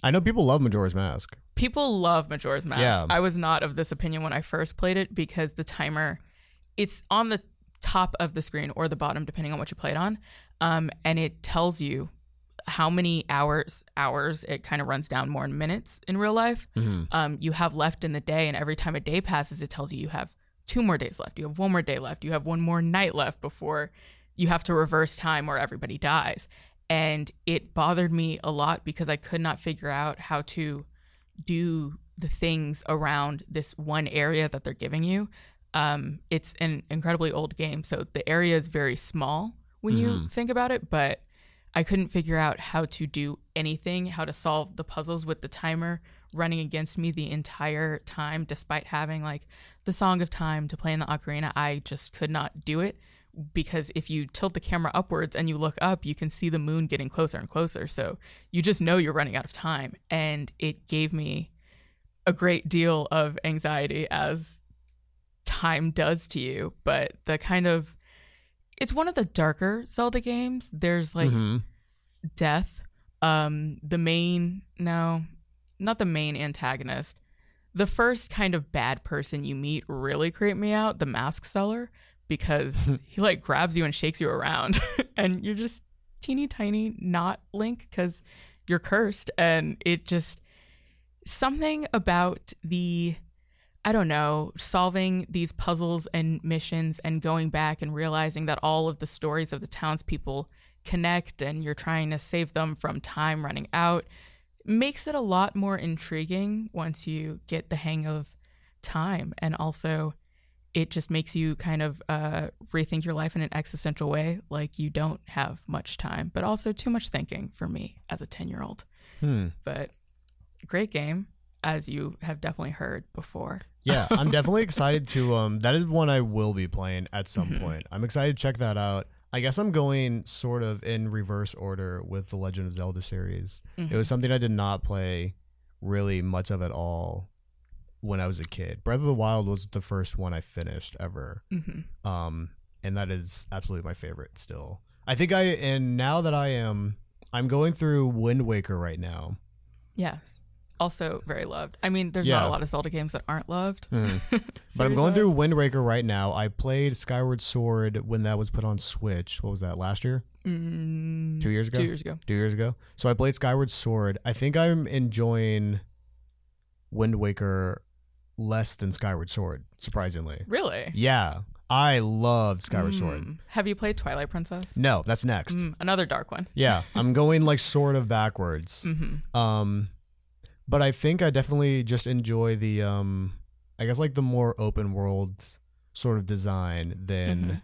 I know people love Majora's Mask. people love Majora's Mask. Yeah. I was not of this opinion when I first played it because the timer, it's on the top of the screen or the bottom, depending on what you played on, um, and it tells you how many hours hours it kind of runs down more in minutes in real life Mhm. um, you have left in the day and every time a day passes it tells you you have two more days left. You have one more day left. You have one more night left before you have to reverse time or everybody dies. And it bothered me a lot because i could not figure out how to do the things around this one area that they're giving you. Um, it's an incredibly old game so the area is very small when you Mhm. think about it but I couldn't figure out how to do anything, how to solve the puzzles with the timer running against me the entire time, despite having like the Song of Time to play in the ocarina. I just could not do it because if you tilt the camera upwards and you look up, you can see the moon getting closer and closer. So you just know you're running out of time. And it gave me a great deal of anxiety as time does to you. But the kind of it's one of the darker Zelda games. There's like Mhm. death. Um, the main no, not the main antagonist. The first kind of bad person you meet really creeped me out, the mask seller, because he like grabs you and shakes you around, and you're just teeny tiny, not Link, because you're cursed, and it just something about the I don't know, solving these puzzles and missions and going back and realizing that all of the stories of the townspeople connect and you're trying to save them from time running out makes it a lot more intriguing once you get the hang of time. And also, it just makes you kind of uh, rethink your life in an existential way. Like you don't have much time, but also too much thinking for me as a 10 year old. Hmm. But great game, as you have definitely heard before. Yeah, I'm definitely excited to. Um, that is one I will be playing at some Mhm. point. I'm excited to check that out. I guess I'm going sort of in reverse order with the Legend of Zelda series. It was something I did not play really much of at all when I was a kid. Breath of the Wild was the first one I finished ever. hmm Um, and that is absolutely my favorite still. I think I and now that I am I'm going through Wind Waker right now. Yes. Also very loved. I mean, there's Yeah. not a lot of Zelda games that aren't loved. Hmm. But I'm going through Wind Waker right now. I played Skyward Sword when that was put on Switch. What was that? Last year? Mm, Two years ago? Two years ago. Two years ago. So I played Skyward Sword. I think I'm enjoying Wind Waker less than Skyward Sword, surprisingly. Really? Yeah. I loved Skyward Sword. Mm. Have you played Twilight Princess? No, that's next. Mm, another dark one. Yeah. I'm going like sort of backwards. hmm Um but I think I definitely just enjoy the um I guess like the more open world sort of design than Mhm.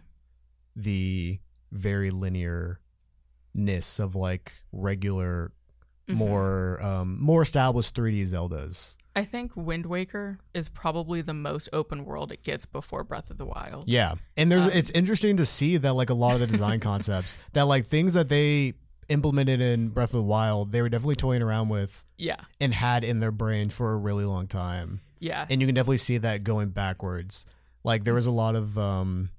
the very linear ness of like regular Mhm. more um more established 3D Zeldas. I think Wind Waker is probably the most open world it gets before Breath of the Wild. Yeah. And there's Um, it's interesting to see that like a lot of the design concepts that like things that they implemented in Breath of the Wild, they were definitely toying around with Yeah. and had in their brains for a really long time. Yeah. And you can definitely see that going backwards. Like there was a lot of um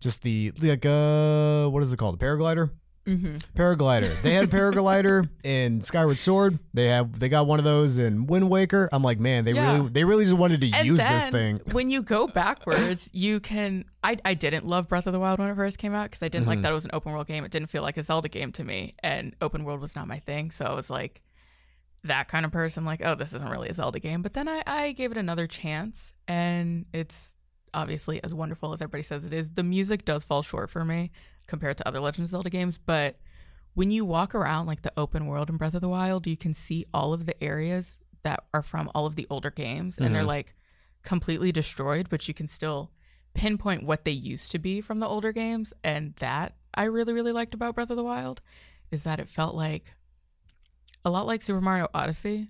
just the like uh what is it called? The paraglider? Hmm Paraglider. They had a paraglider in Skyward Sword. They have they got one of those in Wind Waker. I'm like, man, they Yeah. really they really just wanted to And use then this thing. when you go backwards, you can. I, I didn't love Breath of the Wild when it first came out because I didn't like Mhm. that it was an open world game. It didn't feel like a Zelda game to me, and open world was not my thing. So I was like that kind of person, like, oh, this isn't really a Zelda game. But then I, I gave it another chance, and it's obviously as wonderful as everybody says it is. The music does fall short for me compared to other Legend of Zelda games, but when you walk around like the open world in Breath of the Wild, you can see all of the areas that are from all of the older games, and they're Mhm. like completely destroyed, but you can still pinpoint what they used to be from the older games. And that I really, really liked about Breath of the Wild is that it felt like a lot like Super Mario Odyssey,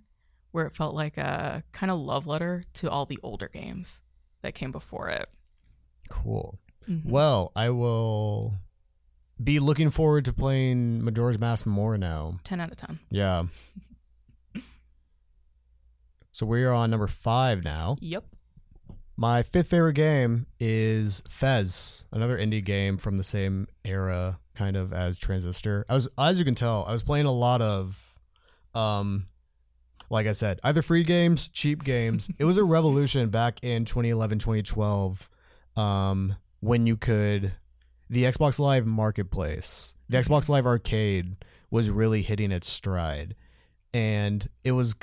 where it felt like a kind of love letter to all the older games that came before it. Cool. Mhm. Well, I will be looking forward to playing Majora's Mask more now. 10 out of 10. Yeah. So we are on number five now. Yep. My fifth favorite game is Fez, another indie game from the same era, kind of as Transistor. I was, as you can tell, I was playing a lot of, um, like I said, either free games, cheap games. it was a revolution back in 2011, 2012, um, when you could, the Xbox Live Marketplace, the Xbox Live Arcade was really hitting its stride, and it was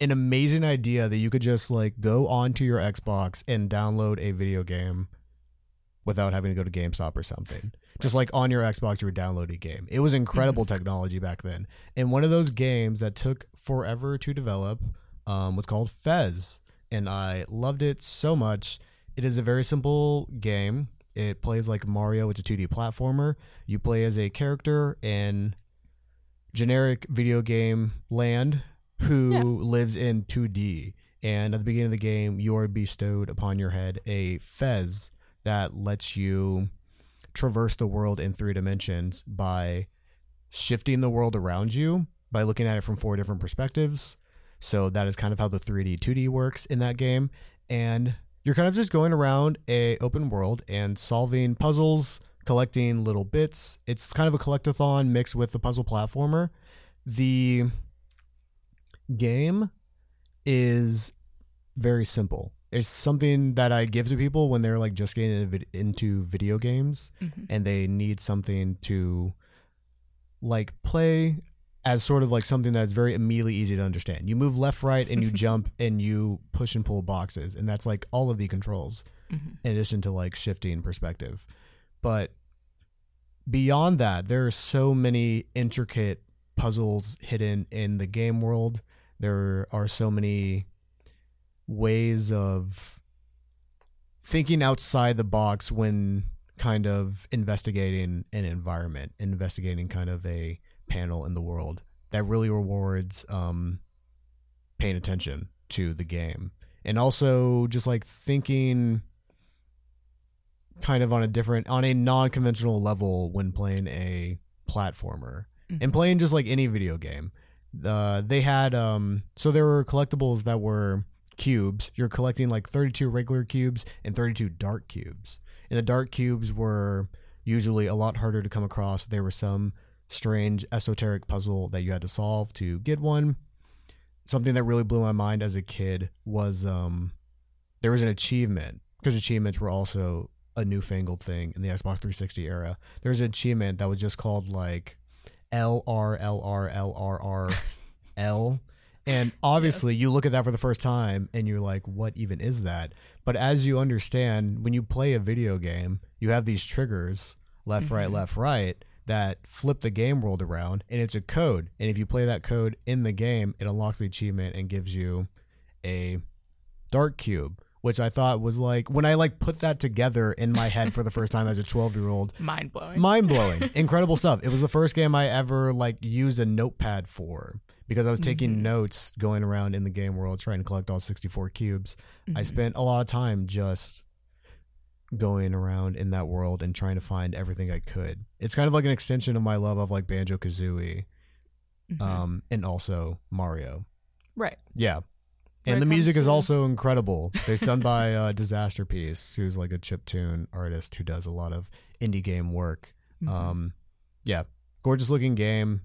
an amazing idea that you could just like go onto your Xbox and download a video game without having to go to GameStop or something. Just like on your Xbox, you would download a game. It was incredible technology back then. And one of those games that took forever to develop um, was called Fez. And I loved it so much. It is a very simple game. It plays like Mario. It's a 2D platformer. You play as a character in generic video game land who Yeah. lives in 2D. And at the beginning of the game, you are bestowed upon your head a fez that lets you traverse the world in three dimensions by shifting the world around you by looking at it from four different perspectives. So that is kind of how the 3D 2D works in that game. And you're kind of just going around a open world and solving puzzles, collecting little bits. It's kind of a collectathon mixed with the puzzle platformer. The game is very simple. It's something that I give to people when they're like just getting into video games Mhm. and they need something to like play as sort of like something that's very immediately easy to understand. You move left, right, and you jump and you push and pull boxes, and that's like all of the controls Mhm. in addition to like shifting perspective. But beyond that, there are so many intricate puzzles hidden in the game world. There are so many ways of thinking outside the box when kind of investigating an environment, investigating kind of a panel in the world that really rewards um, paying attention to the game. And also just like thinking kind of on a different on a non-conventional level when playing a platformer Mhm. and playing just like any video game uh, they had um so there were collectibles that were cubes you're collecting like 32 regular cubes and 32 dark cubes and the dark cubes were usually a lot harder to come across there were some strange esoteric puzzle that you had to solve to get one something that really blew my mind as a kid was um there was an achievement because achievements were also a newfangled thing in the Xbox 360 era. There was an achievement that was just called like L R L R L R R L. And obviously, you look at that for the first time and you're like, what even is that? But as you understand, when you play a video game, you have these triggers left, right, Mhm. left, right that flip the game world around. And it's a code. And if you play that code in the game, it unlocks the achievement and gives you a dark cube which i thought was like when i like put that together in my head for the first time as a 12 year old Mind blowing. mind blowing incredible stuff it was the first game i ever like used a notepad for because I was taking Mhm. notes going around in the game world trying to collect all 64 cubes. I Mhm. spent a lot of time just going around in that world and trying to find everything I could. It's kind of like an extension of my love of like Banjo Kazooie Mhm. um, and also Mario. right. Yeah. And the music is also incredible. It's done by uh, Disasterpeace, who's like a chiptune artist who does a lot of indie game work. Mhm. Um, yeah, gorgeous looking game,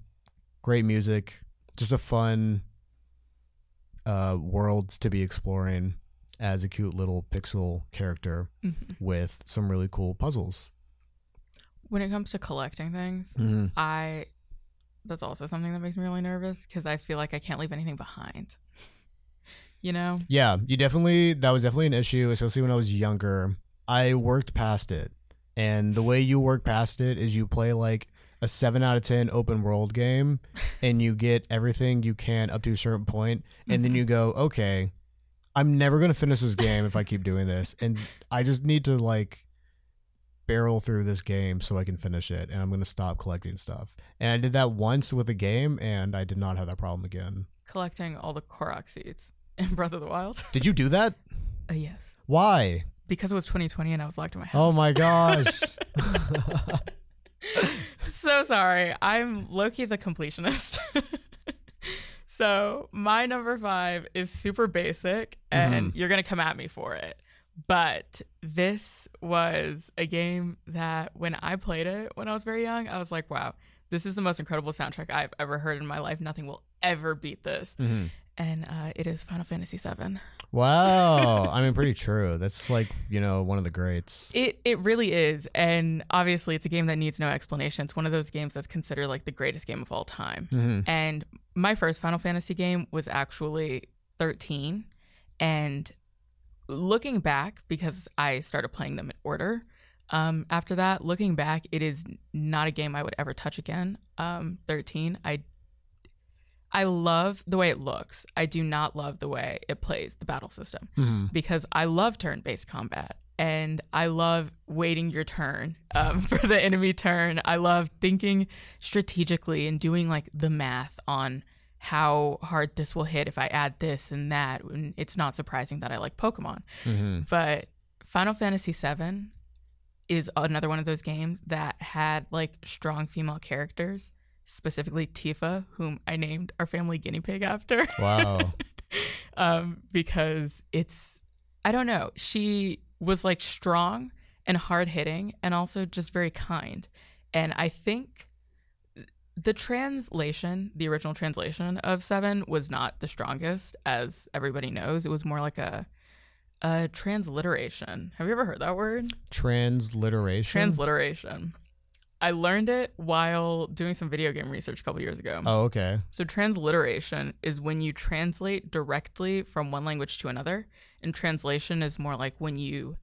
great music, just a fun uh, world to be exploring as a cute little pixel character Mhm. with some really cool puzzles. When it comes to collecting things, Mm-hmm. I that's also something that makes me really nervous because I feel like I can't leave anything behind. You know? Yeah, you definitely that was definitely an issue, especially when I was younger. I worked past it. And the way you work past it is you play like a 7 out of 10 open world game and you get everything you can up to a certain point and then Mhm. you go, "Okay, I'm never going to finish this game if I keep doing this." And I just need to like barrel through this game so I can finish it and I'm going to stop collecting stuff. And I did that once with a game and I did not have that problem again. collecting all the Korok seeds in Breath of the Wild. Did you do that? uh, yes. Why? Because it was 2020 and I was locked in my house. Oh my gosh. so sorry. I'm Loki the completionist. So my number five is super basic, and Mm-hmm. you're gonna come at me for it. But this was a game that when I played it when I was very young, I was like, wow, this is the most incredible soundtrack I've ever heard in my life. Nothing will ever beat this. Mhm. And uh, it is Final Fantasy VII. Wow. I mean, pretty true. That's like, you know, one of the greats. It it really is, and obviously it's a game that needs no explanation. It's one of those games that's considered like the greatest game of all time. hmm And my first Final Fantasy game was actually 13, and looking back because I started playing them in order. Um, after that, looking back, it is not a game I would ever touch again. Um, 13, I I love the way it looks. I do not love the way it plays the battle system hmm because I love turn based combat and I love waiting your turn um, for the enemy turn. I love thinking strategically and doing like the math on how hard this will hit if I add this and that. And it's not surprising that I like Pokemon. hmm But Final Fantasy VII is another one of those games that had like strong female characters, specifically Tifa, whom I named our family guinea pig after Wow. um, because it's I don't know. She was like strong and hard hitting, and also just very kind. And I think the translation, the original translation of Seven, was not the strongest, as everybody knows. It was more like a a transliteration. Have you ever heard that word? Transliteration. Transliteration. I learned it while doing some video game research a couple years ago. oh, okay. So, transliteration is when you translate directly from one language to another, and translation is more like when you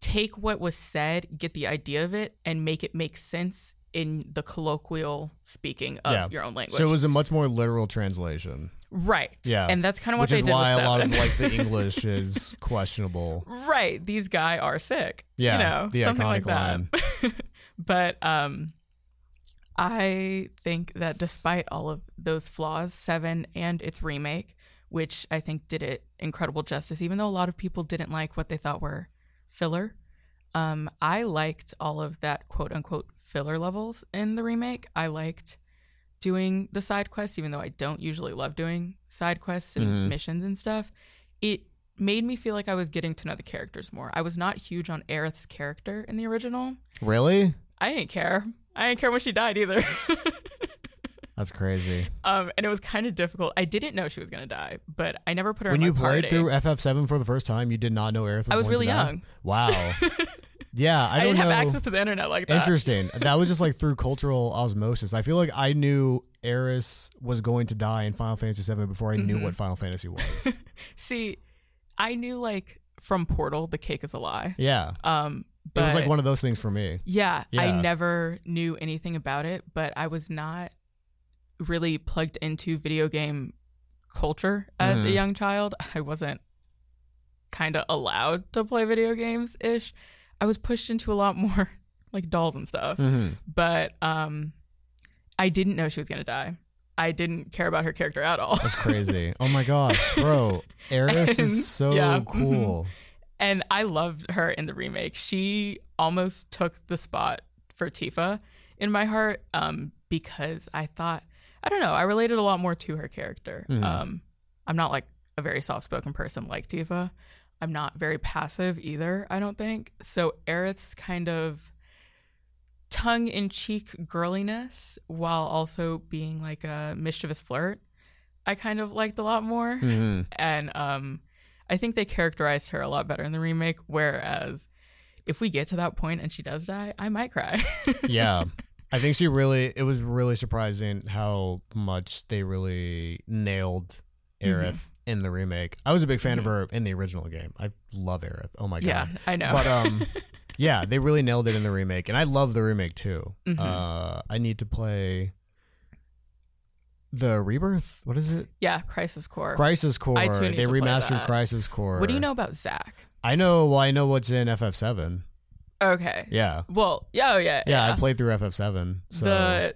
take what was said, get the idea of it, and make it make sense in the colloquial speaking of Yeah. your own language. So it was a much more literal translation, right. Yeah. And that's kind of what which they is did why a lot of like the English is questionable. right. These guy are sick. Yeah, You know, the something iconic like that. but um I think that despite all of those flaws, Seven and its remake, which I think did it incredible justice, even though a lot of people didn't like what they thought were filler. Um, I liked all of that quote unquote filler levels in the remake. I liked doing the side quests, even though I don't usually love doing side quests and Mhm. missions and stuff. It made me feel like I was getting to know the characters more. I was not huge on Aerith's character in the original. Really? I didn't care. I didn't care when she died either. That's crazy. um, and it was kind of difficult. I didn't know she was gonna die, but I never put her When you played party. through FF7 for the first time, you did not know Aerith was I was really young. Wow. Yeah, I I, don't have access to the internet like that. Interesting. that was just like through cultural osmosis. I feel like I knew Eris was going to die in Final Fantasy VII before I knew Mhm. what Final Fantasy was. See, I knew like from Portal, the cake is a lie. yeah, Um, it was like one of those things for me. Yeah, Yeah. I never knew anything about it, but I was not really plugged into video game culture as a Mhm. young child. I wasn't kind of allowed to play video games ish. I was pushed into a lot more like dolls and stuff. Mm-hmm. But um I didn't know she was going to die. I didn't care about her character at all. That's crazy. oh my gosh, bro. Eris And- is so yeah, cool. And I loved her in the remake. She almost took the spot for Tifa in my heart um, because I thought, I don't know, I related a lot more to her character. Mhm. Um, I'm not like a very soft spoken person like Tifa. I'm not very passive either, I don't think. So Aerith's kind of tongue in cheek girliness while also being like a mischievous flirt, I kind of liked a lot more Mhm. and um I think they characterized her a lot better in the remake whereas if we get to that point and she does die, I might cry. Yeah. I think she really it was really surprising how much they really nailed Aerith Mm-hmm. in the remake. I was a big fan of her in the original game. I love Aerith. Oh my God. yeah. I know. But um yeah, they really nailed it in the remake and I love the remake too. Mhm. Uh I need to play the Rebirth. What is it? yeah, Crisis Core. Crisis Core. I too need they to play remastered that. Crisis Core. what do you know about Zack? I know well, I know what's in FF7. Okay. Yeah. Well, yeah, oh yeah, Yeah, I played through FF7. So the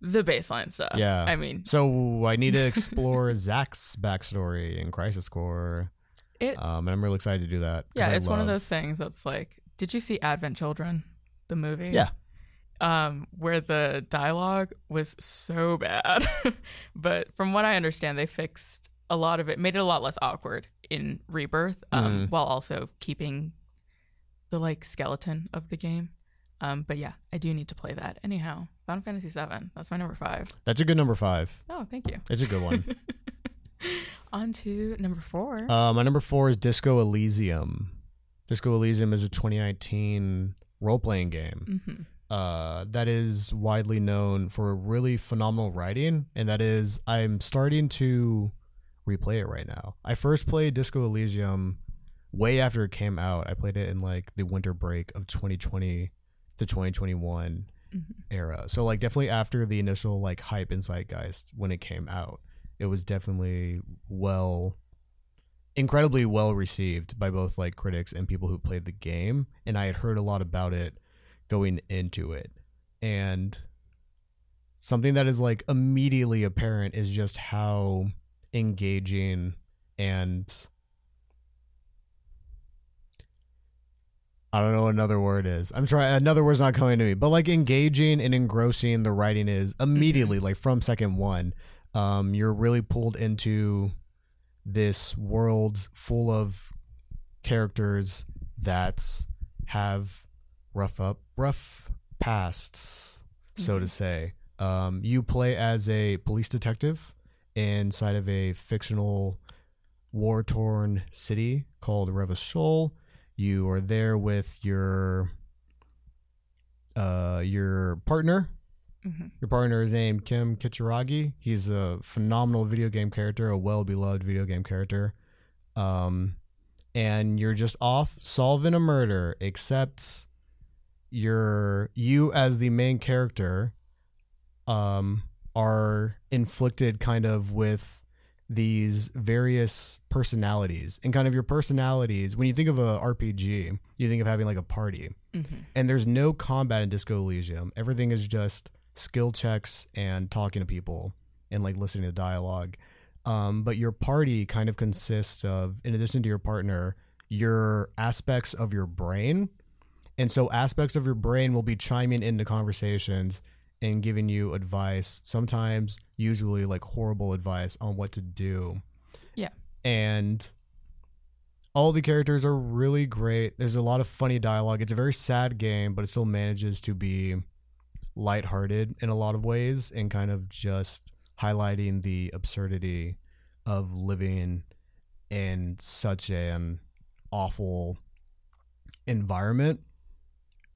the baseline stuff. Yeah. I mean, So I need to explore Zack's backstory in Crisis Core. it. Um, and I'm really excited to do that. yeah, it's one of those things that's like, did you see Advent Children, the movie? Yeah. Um, where the dialogue was so bad, but from what I understand, they fixed a lot of it, made it a lot less awkward in Rebirth, um, Mm. while also keeping the like skeleton of the game. Um, but yeah, I do need to play that. Anyhow, Final Fantasy VII. That's my number five. That's a good number five. Oh, thank you. It's a good one. On to number four. uh, my number four is Disco Elysium. Disco Elysium is a 2019 role playing game. hmm uh, that is widely known for really phenomenal writing, and that is I'm starting to replay it right now. I first played Disco Elysium way after it came out. I played it in like the winter break of 2020 to 2021 Mhm. era. So like definitely after the initial like hype and zeitgeist when it came out, it was definitely well incredibly well received by both like critics and people who played the game and I had heard a lot about it going into it. And something that is like immediately apparent is just how engaging and I don't know what another word is. I'm trying another word's not coming to me, but like engaging and engrossing the writing is immediately like from second one. Um you're really pulled into this world full of characters that have rough up rough pasts so to Mhm. say um, you play as a police detective inside of a fictional war torn city called Revachol. You are there with your uh, your partner. hmm Your partner is named Kim Kitsuragi. He's a phenomenal video game character, a well beloved video game character. Um, and you're just off solving a murder, except you're you as the main character um are inflicted kind of with these various personalities and kind of your personalities when you think of a rpg you think of having like a party. Hmm and there's no combat in disco elysium. Everything is just skill checks and talking to people and like listening to dialogue. Um, but your party kind of consists of in addition to your partner your aspects of your brain and so aspects of your brain will be chiming into conversations and giving you advice sometimes usually like horrible advice on what to do. Yeah. and all the characters are really great. There's a lot of funny dialogue. It's a very sad game but it still manages to be lighthearted in a lot of ways and kind of just highlighting the absurdity of living in such an awful environment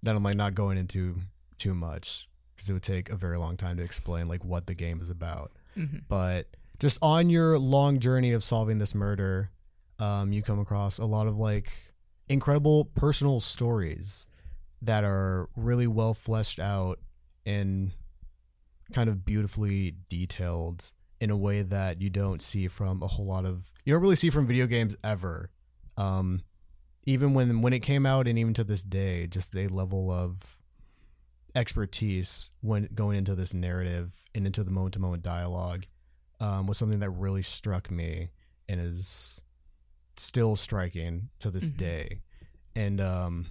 that I'm like not going into too much because it would take a very long time to explain like what the game is about. hmm But just on your long journey of solving this murder, um, you come across a lot of like incredible personal stories that are really well fleshed out and kind of beautifully detailed in a way that you don't see from a whole lot of you don't really see from video games ever. Um, even when when it came out and even to this day, just a level of expertise when going into this narrative and into the moment to moment dialogue um, was something that really struck me and is still striking to this Mhm. day. And um,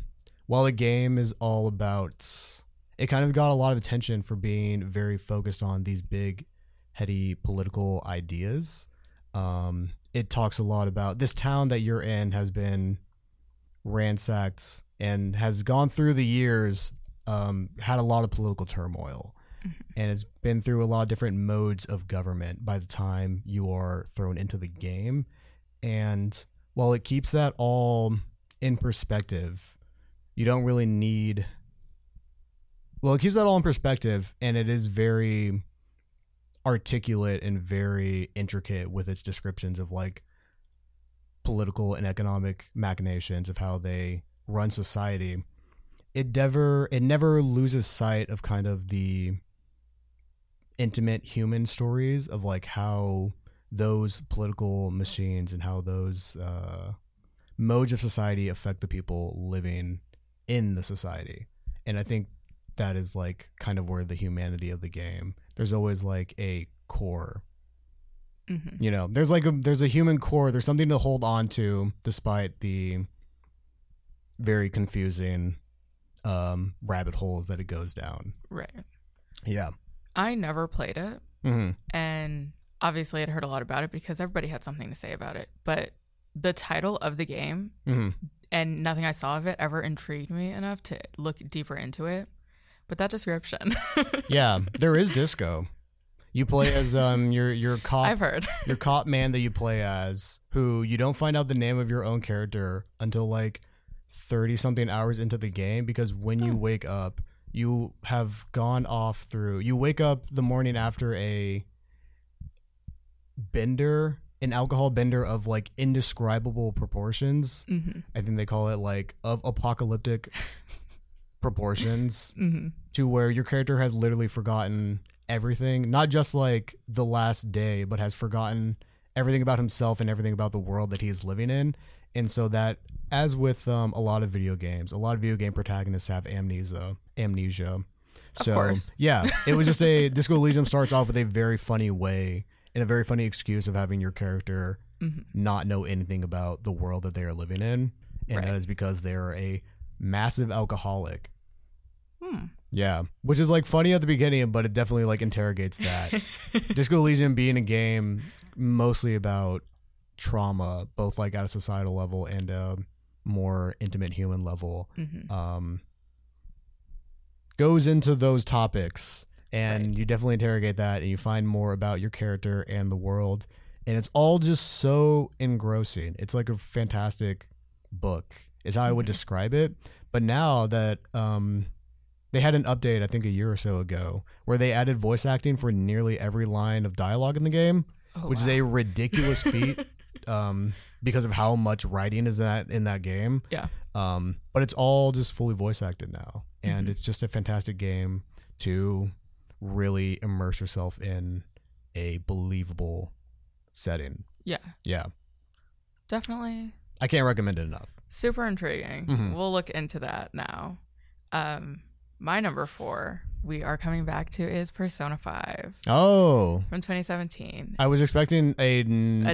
while the game is all about, it kind of got a lot of attention for being very focused on these big, heady political ideas. Um, it talks a lot about this town that you're in has been ransacked and has gone through the years, um, had a lot of political turmoil. Mhm. And it's been through a lot of different modes of government by the time you are thrown into the game. And while it keeps that all in perspective, you don't really need. Well, it keeps that all in perspective, and it is very articulate and very intricate with its descriptions of like political and economic machinations of how they run society. It never it never loses sight of kind of the intimate human stories of like how those political machines and how those uh, modes of society affect the people living in the society. And I think that is like kind of where the humanity of the game. There's always like a core Mhm. you know there's like a there's a human core there's something to hold on to despite the very confusing um rabbit holes that it goes down Right. yeah I never played it, mm-hmm. and obviously I'd heard a lot about it because everybody had something to say about it. But the title of the game Mm-hmm. and nothing I saw of it ever intrigued me enough to look deeper into it. But that description, yeah there is disco you play as um your your cop I've heard. your cop man that you play as who you don't find out the name of your own character until like 30 something hours into the game because when you Oh. wake up you have gone off through you wake up the morning after a bender an alcohol bender of like indescribable proportions hmm i think they call it like of apocalyptic proportions hmm to where your character has literally forgotten everything, not just like the last day, but has forgotten everything about himself and everything about the world that he is living in. And so that, as with um, a lot of video games, a lot of video game protagonists have amnesia. Amnesia. So yeah, it was just a Disco Elysium starts off with a very funny way and a very funny excuse of having your character hmm not know anything about the world that they are living in, and Right. that is because they are a massive alcoholic. Hmm. Yeah, which is like funny at the beginning, but it definitely like interrogates that. Disco Elysium being a game mostly about trauma, both like at a societal level and a more intimate human level, hmm um, goes into those topics, and Right. you definitely interrogate that, and you find more about your character and the world, and it's all just so engrossing. It's like a fantastic book, is how I would Mhm. describe it. But now that um, they had an update, I think a year or so ago, where they added voice acting for nearly every line of dialogue in the game, Oh, which is a ridiculous feat um, because of how much writing is that in that game. Yeah. Um, but it's all just fully voice acted now, and Mhm. it's just a fantastic game to really immerse yourself in a believable setting. yeah, Yeah, definitely I can't recommend it enough. super intriguing. Mhm. We'll look into that now. Um, my number four we are coming back to is Persona 5. Oh. from 2017. I was expecting a.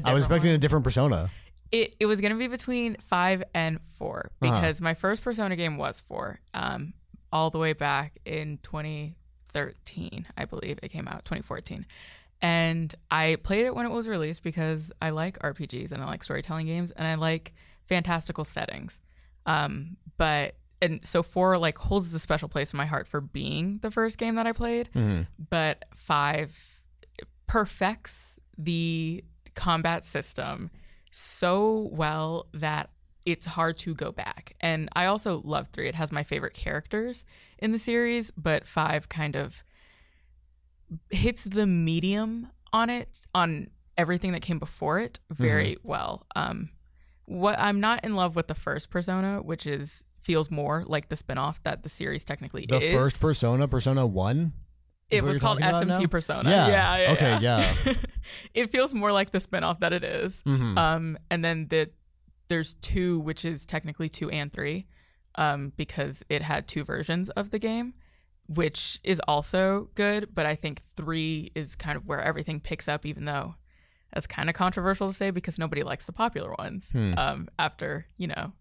I was expecting one? a different persona. It it was gonna be between five and four Uh-huh. because my first Persona game was four. Um, all the way back in 2013, I believe it came out 2014, and I played it when it was released because I like RPGs and I like storytelling games and I like fantastical settings. Um, but and so four like holds the special place in my heart for being the first game that I played Mhm. but five perfects the combat system so well that it's hard to go back. And I also love three. It has my favorite characters in the series, but five kind of hits the medium on it, on everything that came before it very well. Um, what I'm not in love with the first persona, which is feels more like the spin-off that the series technically is. The is. first persona, Persona One. It was called SMT? Persona. Yeah. Yeah. yeah, Okay, yeah. it feels more like the spinoff that it is. Mhm. Um, and then the there's two, which is technically two and three, um, because it had two versions of the game. which is also good. But I think three is kind of where everything picks up, even though that's kind of controversial to say because nobody likes the popular ones. Hmm. Um, after you know,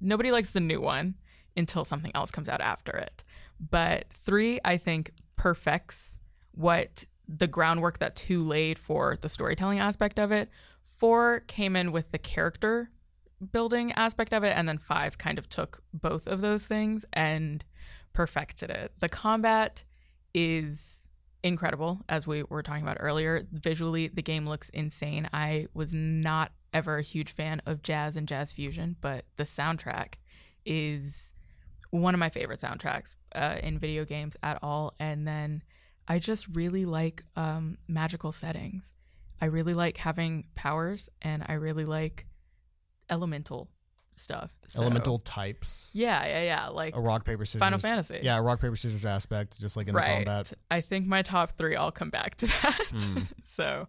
nobody likes the new one until something else comes out after it. But three, I think, perfects what the groundwork that two laid for the storytelling aspect of it. Four came in with the character building aspect of it, and then five kind of took both of those things and perfected it. The combat is incredible, as we were talking about earlier. Visually, the game looks insane. I was not ever a huge fan of jazz and jazz fusion, but the soundtrack is one of my favorite soundtracks uh, in video games at all. And then I just really like um, magical settings. I really like having powers, and I really like elemental stuff. So- Elemental types. Yeah, yeah, yeah. Like A rock paper scissors. Final Fantasy. Yeah, a rock paper scissors aspect, just like in the combat. I think my top three all come back to that. Hmm. so,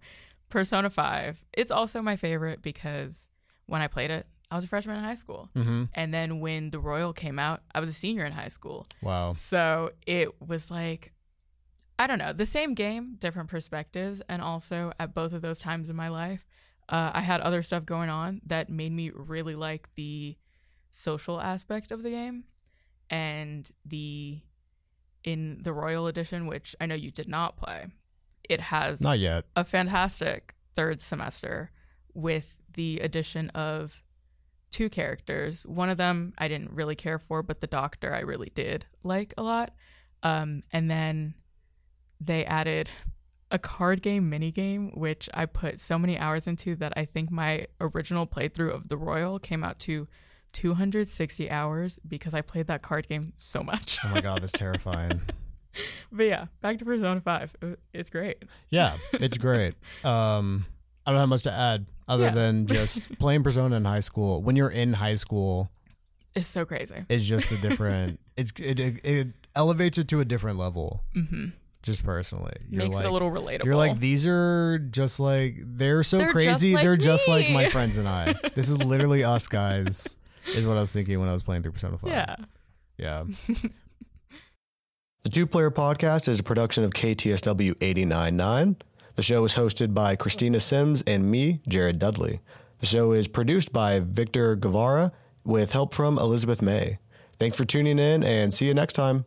Persona 5, it's also my favorite because when I played it, I was a freshman in high school. Mm-hmm. And then when The Royal came out, I was a senior in high school. Wow. So it was like, I don't know, the same game, different perspectives. And also at both of those times in my life, uh, I had other stuff going on that made me really like the social aspect of the game. And the, in the Royal Edition, which I know you did not play, it has Not yet. a fantastic third semester with the addition of two characters. One of them I didn't really care for, but the doctor I really did like a lot. Um, and then they added a card game mini game, which I put so many hours into that I think my original playthrough of the Royal came out to 260 hours because I played that card game so much. Oh my god, that's terrifying. but yeah, back to Persona 5. Uh, It's great. Yeah, it's great. Um, I don't have much to add other Yeah. than just playing Persona in high school. When you're in high school, It's so crazy. it's just a different. it's it, it it elevates it to a different level. hmm Just personally, you're Makes like, it a little relatable. You're like these are just like they're so They're just crazy. like they're just like my friends and I. This is literally us guys. Is what I was thinking when I was playing through Persona Five. yeah. yeah. The Two Player Podcast is a production of KTSW 899. The show is hosted by Christina Sims and me, Jared Dudley. The show is produced by Victor Guevara with help from Elizabeth May. Thanks for tuning in and see you next time.